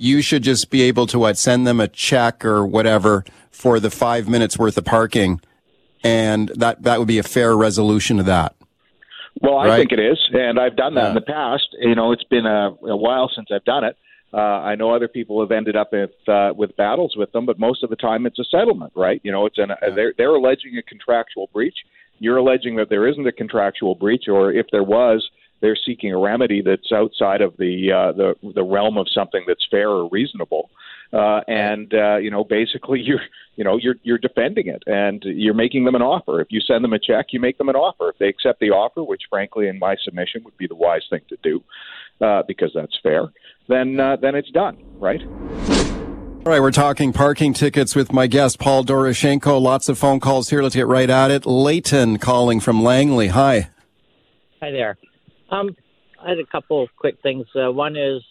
you should just be able to what, send them a check or whatever for the five minutes worth of parking. And that, that would be a fair resolution of that. Well, I Right. think it is, and I've done that in the past. You know, it's been a, a while since I've done it. Uh, I know other people have ended up with uh, with battles with them, but most of the time it's a settlement, right? You know, it's an they're they're alleging a contractual breach. You're alleging that there isn't a contractual breach, or if there was, they're seeking a remedy that's outside of the uh, the the realm of something that's fair or reasonable. Uh, and uh, you know, basically, you're you know you're you're defending it, and you're making them an offer. If you send them a check, you make them an offer. If they accept the offer, which frankly, in my submission, would be the wise thing to do, uh, because that's fair. Then uh, then it's done, right? All right, we're talking parking tickets with my guest, Paul Doroshenko. Lots of phone calls here. Let's get right at it. Leighton calling from Langley. Hi. Hi there. Um, I had a couple of quick things. Uh, one is,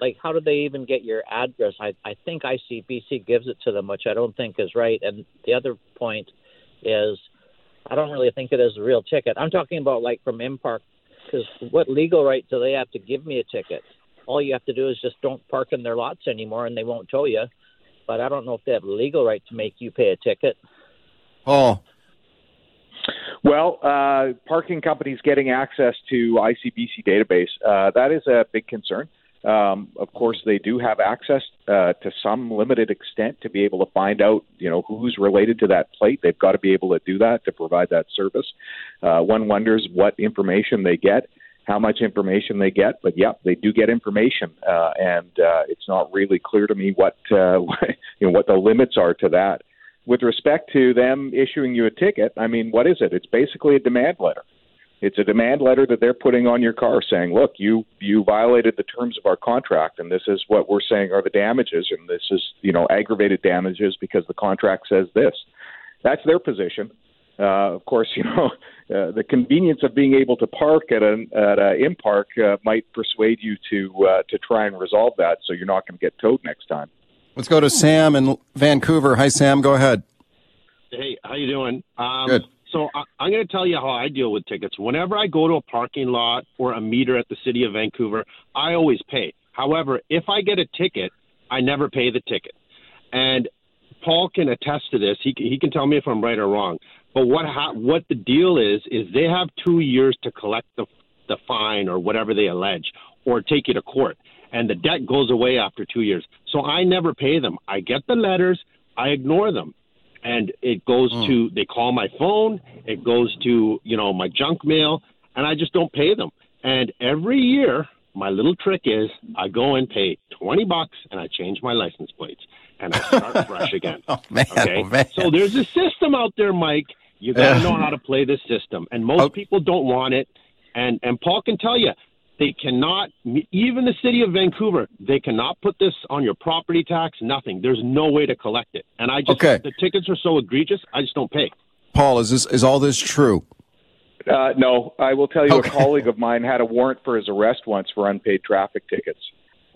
like, how do they even get your address? I, I think ICBC gives it to them, which I don't think is right. And the other point is, I don't really think it is a real ticket. I'm talking about, like, from Impark, because what legal right do they have to give me a ticket? All you have to do is just don't park in their lots anymore, and they won't tow you. But I don't know if they have legal right to make you pay a ticket. Paul. Well, uh, parking companies getting access to ICBC database, uh, that is a big concern. Um, of course, they do have access uh, to some limited extent to be able to find out, you know, who's related to that plate. They've got to be able to do that to provide that service. Uh, one wonders what information they get, how much information they get, but yeah, they do get information, uh, and uh, it's not really clear to me what uh, you know what the limits are to that. With respect to them issuing you a ticket, I mean, what is it? It's basically a demand letter. It's a demand letter that they're putting on your car saying, look, you you violated the terms of our contract and this is what we're saying are the damages and this is, you know, aggravated damages because the contract says this. That's their position. Uh, of course, you know, uh, the convenience of being able to park at an at a Impark uh, might persuade you to uh, to try and resolve that so you're not going to get towed next time. Let's go to Sam in Vancouver. Hi, Sam. Go ahead. Hey, how you doing? Um, Good. So I, I'm going to tell you how I deal with tickets. Whenever I go to a parking lot or a meter at the city of Vancouver, I always pay. However, if I get a ticket, I never pay the ticket. And Paul can attest to this. He can, he can tell me if I'm right or wrong. But what ha- what the deal is is they have two years to collect the the fine or whatever they allege, or take you to court, and the debt goes away after two years. So I never pay them. I get the letters, I ignore them. And it goes Hmm. to they call my phone. It goes to you know my junk mail. And i just don't pay them. And every year my little trick is i go and pay 20 bucks and i change my license plates. And i start fresh again. Man, okay? oh, man. so there's a system out there mike. You got to know how to play this system. And most people don't want it. And and paul can tell you they cannot even the city of vancouver they cannot put this on your property tax nothing there's no way to collect it and i just Okay. the tickets are so egregious i just don't pay Paul, is this is all this true? Uh, no, I will tell you, a colleague of mine had a warrant for his arrest once for unpaid traffic tickets,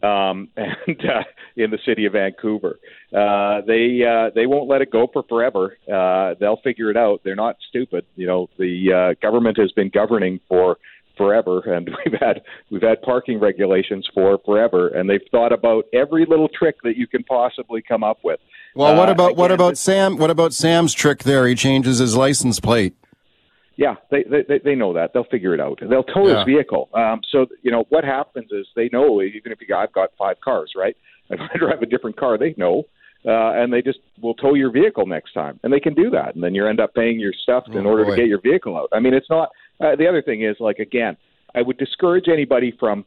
um, and uh, in the city of Vancouver, uh, they uh, they won't let it go for forever. Uh, they'll figure it out. They're not stupid. You know, the uh, government has been governing for forever, and we've had we've had parking regulations for forever, and they've thought about every little trick that you can possibly come up with. Well, what Uh, about what about Sam? What about Sam's trick there? He changes his license plate. Yeah, they, they they know that. They'll figure it out. They'll tow Yeah. his vehicle. Um, so you know what happens is they know even if you, I've got five cars, right? If I drive a different car, they know, uh, and they just will tow your vehicle next time, and they can do that, and then you end up paying your stuff in Oh, order boy. to get your vehicle out. I mean, it's not. Uh, the other thing is like again, I would discourage anybody from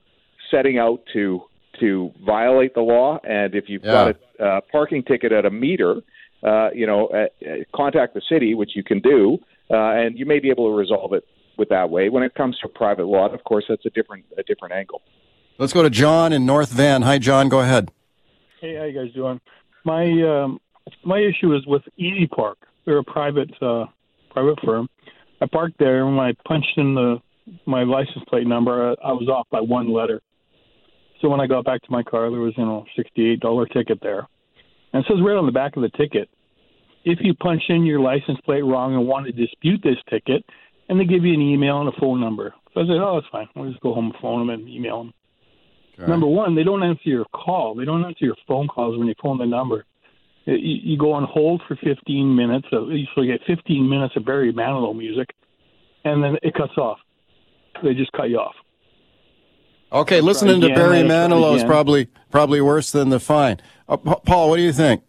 setting out to to violate the law, and if you've Yeah. got a uh, parking ticket at a meter, uh, you know, uh, uh, contact the city, which you can do, uh, and you may be able to resolve it with that way. When it comes to a private lot, of course, that's a different a different angle. Let's go to John in North Van. Hi, John. Go ahead. Hey, how you guys doing? My um, my issue is with Easy Park. They're a private uh, private firm. I parked there, and when I punched in the my license plate number, I, I was off by one letter. So when I got back to my car, there was you know sixty eight dollar ticket there, and it says right on the back of the ticket, if you punch in your license plate wrong and want to dispute this ticket, and they give you an email and a phone number. So I said, oh, that's fine. I'll just go home and phone them and email them. Number one, they don't answer your call. They don't answer your phone calls when you phone the number. You, you go on hold for 15 minutes. So you get 15 minutes of Barry Manilow music, and then it cuts off. They just cut you off. Okay, listening try to Barry Manilow is probably probably worse than the fine. Uh, Paul, what do you think?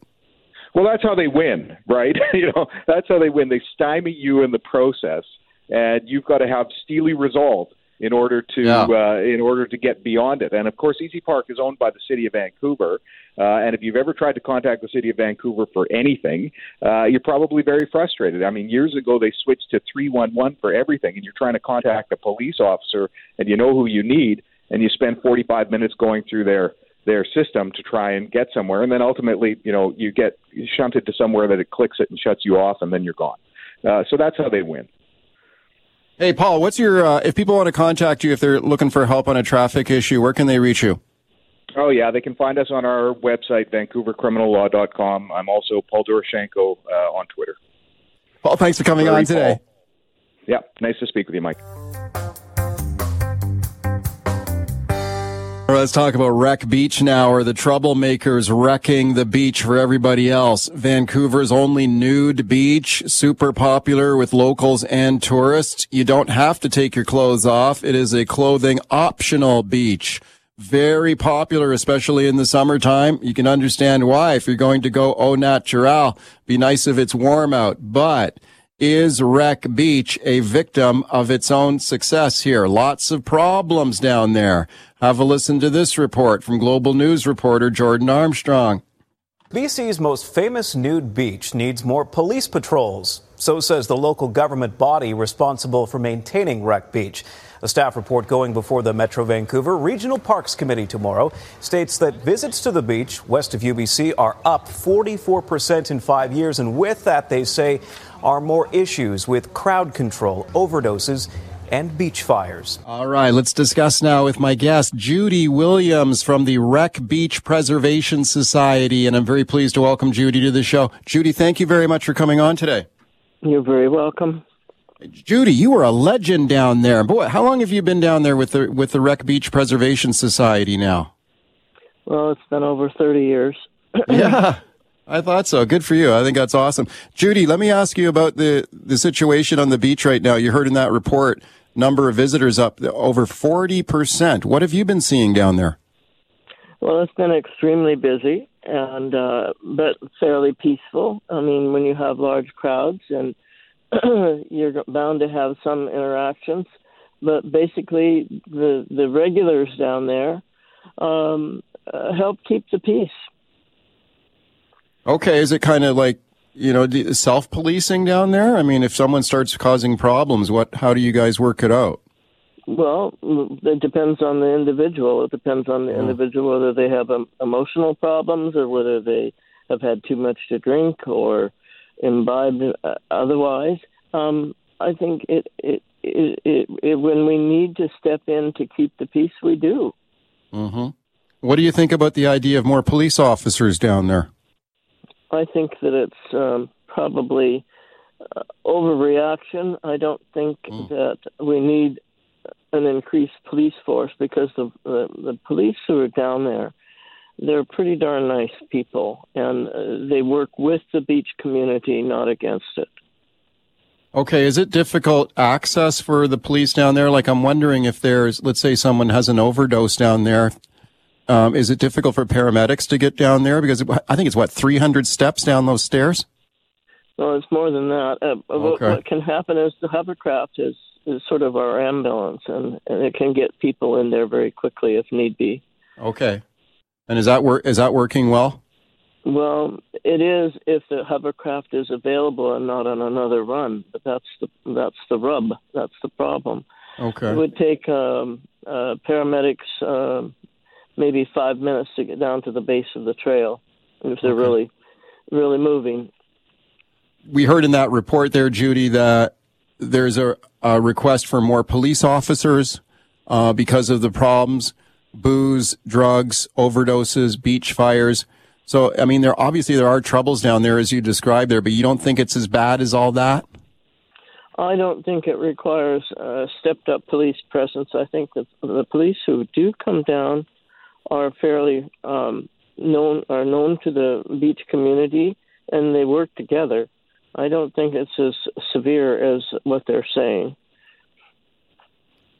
Well, that's how they win, right? you know, that's how they win. They stymie you in the process, and you've got to have steely resolve in order to Yeah. uh, in order to get beyond it. And of course, Easy Park is owned by the city of Vancouver. Uh, and if you've ever tried to contact the city of Vancouver for anything, uh, you're probably very frustrated. I mean, years ago they switched to 311 for everything, and you're trying to contact a police officer, and you know who you need, and you spend 45 minutes going through their their system to try and get somewhere, and then ultimately, you know, you get shunted to somewhere that it clicks it and shuts you off, and then you're gone. Uh, so that's how they win. Hey, Paul, what's your uh, if people want to contact you if they're looking for help on a traffic issue, where can they reach you? Oh yeah, they can find us on our website, VancouverCriminalLaw.com. I'm also Paul Doroshenko uh, on Twitter. Paul, thanks for coming on today. Paul. Yeah, nice to speak with you, Mike. Let's talk about Wreck Beach now, or the troublemakers wrecking the beach for everybody else. Vancouver's only nude beach, super popular with locals and tourists. You don't have to take your clothes off. It is a clothing optional beach. very popular, especially in the summertime. You can understand why. If you're going to go au natural, be nice if it's warm out. But is Wreck Beach a victim of its own success here? Lots of problems down there. Have a listen to this report from Global News reporter Jordan Armstrong. BC's most famous nude beach needs more police patrols. So says the local government body responsible for maintaining Wreck Beach. A staff report going before the Metro Vancouver Regional Parks Committee tomorrow states that visits to the beach west of UBC are up 44% in five years. And with that, they say, are more issues with crowd control, overdoses, and beach fires. All right, let's discuss now with my guest, Judy Williams from the Wreck Beach Preservation Society. And I'm very pleased to welcome Judy to the show. Judy, thank you very much for coming on today. You're very welcome. Judy, you were a legend down there. Boy, how long have you been down there with the with the Wreck Beach Preservation Society now? Well, it's been over 30 years. yeah. I thought so. Good for you. I think that's awesome. Judy, let me ask you about the, the situation on the beach right now. You heard in that report, number of visitors up over 40%. What have you been seeing down there? Well, it's been extremely busy and uh, but fairly peaceful. I mean, when you have large crowds and you're bound to have some interactions, but basically the the regulars down there um, uh, help keep the peace. Okay, is it kind of like you know self policing down there? I mean, if someone starts causing problems, what? How do you guys work it out? Well, it depends on the individual. It depends on the individual whether they have um, emotional problems or whether they have had too much to drink or imbibed uh, otherwise. Um, I think it, it, it, it, it when we need to step in to keep the peace, we do. Mm-hmm. What do you think about the idea of more police officers down there? I think that it's um, probably uh, overreaction. I don't think that we need an increased police force because the, the the police who are down there, they're pretty darn nice people, and uh, they work with the beach community, not against it. Okay, is it difficult access for the police down there? Like, I'm wondering if there's, let's say, someone has an overdose down there. Um, is it difficult for paramedics to get down there? Because I think it's what 300 steps down those stairs. Well, it's more than that. Uh, what- Okay. What can happen is the hovercraft is is sort of our ambulance, and, and it can get people in there very quickly if need be. Okay, and is that work? Is that working well? Well, it is if the hovercraft is available and not on another run. But that's the that's the rub. That's the problem. Okay. It would take um, uh, paramedics um maybe five minutes to get down to the base of the trail if they're really really moving. we heard in that report there, Judy, that there's a, a request for more police officers uh, because of the problems, booze, drugs, overdoses, beach fires. So, I mean, there obviously there are troubles down there as you described there, but you don't think it's as bad as all that? I don't think it requires a stepped up police presence. I think that the police who do come down are fairly um, known are known to the beach community and they work together. I don't think it's as severe as what they're saying.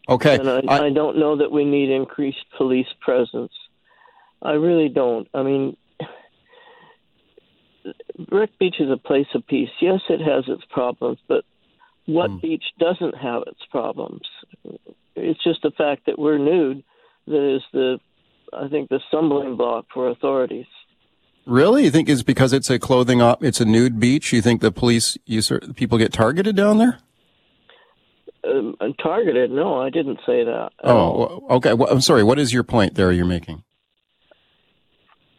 Okay. And I, I, don't know that we need increased police presence. I really don't. I mean, Wreck Beach is a place of peace. Yes, it has its problems, but what beach doesn't have its problems? It's just the fact that we're nude that is the, I think, the stumbling block for authorities. Really? You think it's because it's a clothing op, it's a nude beach? You think the police, you people get targeted down there? Um, targeted? No, I didn't say that. Oh, okay. Well, I'm sorry. What is your point there you're making?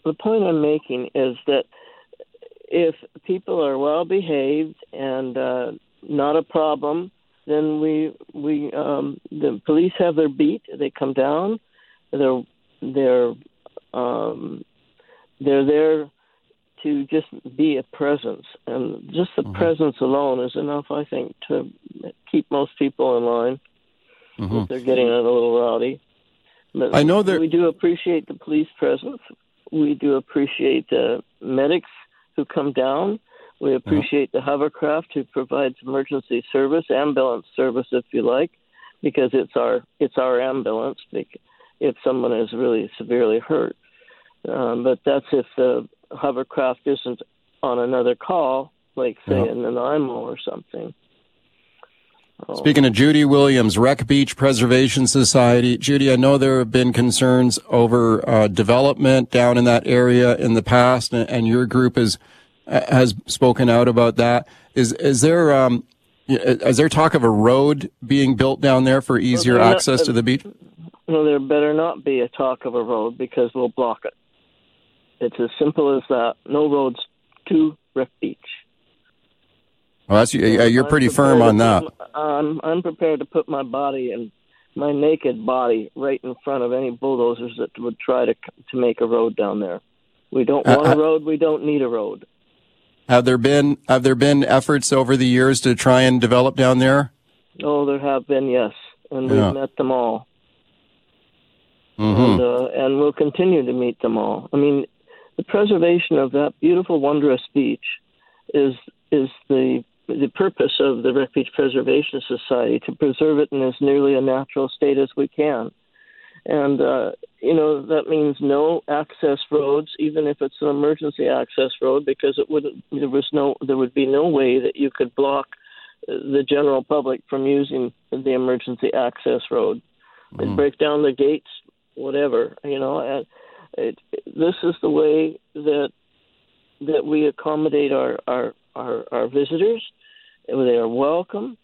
the point I'm making is that if people are well behaved and uh, not a problem, then we we um, the police have their beat. They come down. They're they're um, they're there to just be a presence, and just the presence alone is enough, I think, to keep most people in line Mhm. if they're getting a little rowdy. But I know that we do appreciate the police presence. We do appreciate the medics who come down. We appreciate the hovercraft who provides emergency service, ambulance service, if you like, because it's our it's our ambulance. If someone is really severely hurt. Um, but that's if the hovercraft isn't on another call, like say Yeah. in Nanaimo or something. Speaking of Judy Williams, Wreck Beach Preservation Society. Judy, I know there have been concerns over uh, development down in that area in the past, and, and your group has has spoken out about that. Is is there um, is there talk of a road being built down there for easier not- access to the beach? Well, there better not be a talk of a road because we'll block it. It's as simple as that. No roads to Wreck Beach. Well, that's you're I'm pretty firm on that. my- I'm I'm prepared to put my body and my naked body right in front of any bulldozers that would try to to make a road down there. We don't Uh, want uh, a road. We don't need a road. Have there been have there been efforts over the years to try and develop down there? Oh, there have been yes, and Yeah. we've met them all, Mm-hmm. and uh, and we'll continue to meet them all. I mean, the preservation of that beautiful, wondrous beach is is the the purpose of the Wreck Beach Preservation Society to preserve it in as nearly a natural state as we can. And uh, you know that means no access roads, even if it's an emergency access road, because it wouldn't. There was no. There would be no way that you could block uh, the general public from using the emergency access road. They'd break down the gates, whatever. You know, and it, this is the way that that we accommodate our our our, our visitors. They are welcome,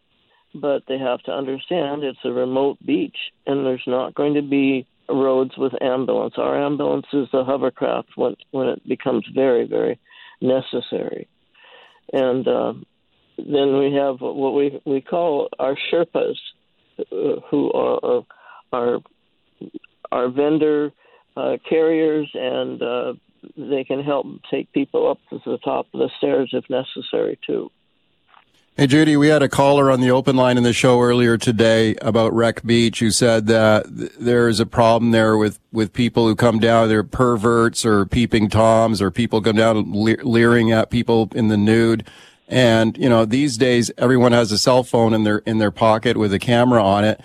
but they have to understand it's a remote beach, and there's not going to be roads with ambulance. Our ambulance is the hovercraft when when it becomes very very necessary, and uh, then we have what we we call our Sherpas, uh, who are are our vendor uh, carriers, and uh, they can help take people up to the top of the stairs if necessary too. Hey, Judy, we had a caller on the open line in the show earlier today about Wreck Beach who said that th- there is a problem there with, with people who come down, they're perverts or peeping toms or people come down le- leering at people in the nude. And, you know, these days everyone has a cell phone in their, in their pocket with a camera on it.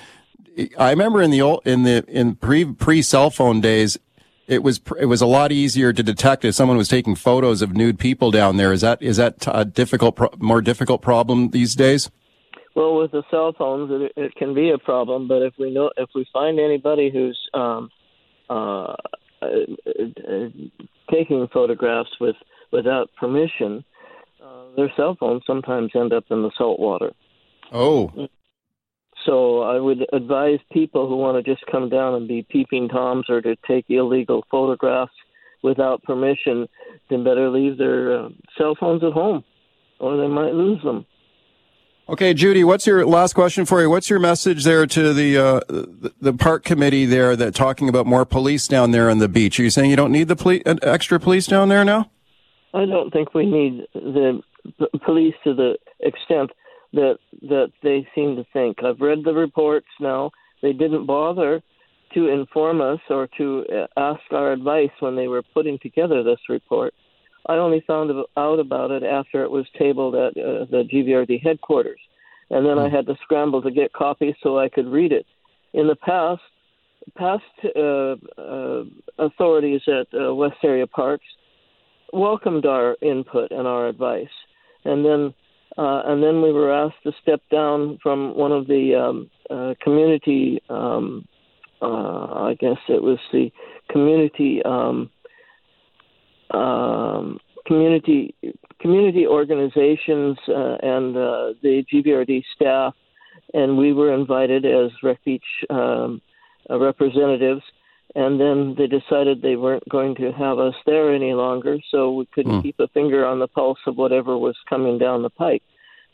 I remember in the old, in the, in pre, pre cell phone days, it was it was a lot easier to detect if someone was taking photos of nude people down there. Is that is that a difficult, more difficult problem these days? Well, with the cell phones, it, it can be a problem. But if we know, if we find anybody who's um, uh, uh, uh, taking photographs with without permission, uh, their cell phones sometimes end up in the salt water. Oh, So I would advise people who want to just come down and be peeping toms or to take illegal photographs without permission, then better leave their uh, cell phones at home, or they might lose them. okay, Judy. What's your last question for you? What's your message there to the uh, the, the park committee there that talking about more police down there on the beach? Are you saying you don't need the extra police down there now? I don't think we need the police to the extent that that they seem to think. I've read the reports now. They didn't bother to inform us or to uh, ask our advice when they were putting together this report. I only found out about it after it was tabled at uh, the GVRD headquarters, and then I had to scramble to get copies so I could read it. In the past, past uh, uh, authorities at uh, West Area Parks welcomed our input and our advice, and then uh, and then we were asked to step down from one of the um, uh, community. Um, uh, I guess it was the community um, um, community community organizations uh, and uh, the GVRD staff, and we were invited as Beach um, uh, representatives. And then they decided they weren't going to have us there any longer, so we couldn't Hmm. keep a finger on the pulse of whatever was coming down the pike.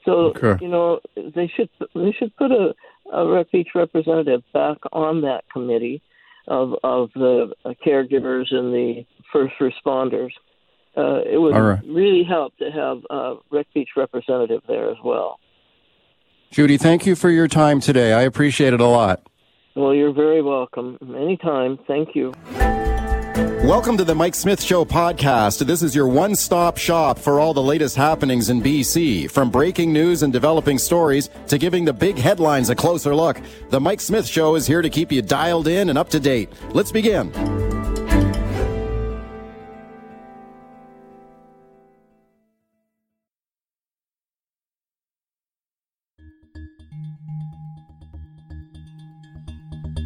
So Okay. you know they should they should put a, a Wreck Beach representative back on that committee of of the caregivers and the first responders. Uh, it would right. really help to have a Wreck Beach representative there as well. Judy, thank you for your time today. I appreciate it a lot. Well, you're very welcome anytime. Thank you. Welcome to the Mike Smyth Show podcast. This is your one stop shop for all the latest happenings in BC. From breaking news and developing stories to giving the big headlines a closer look, the Mike Smyth Show is here to keep you dialed in and up to date. Let's begin.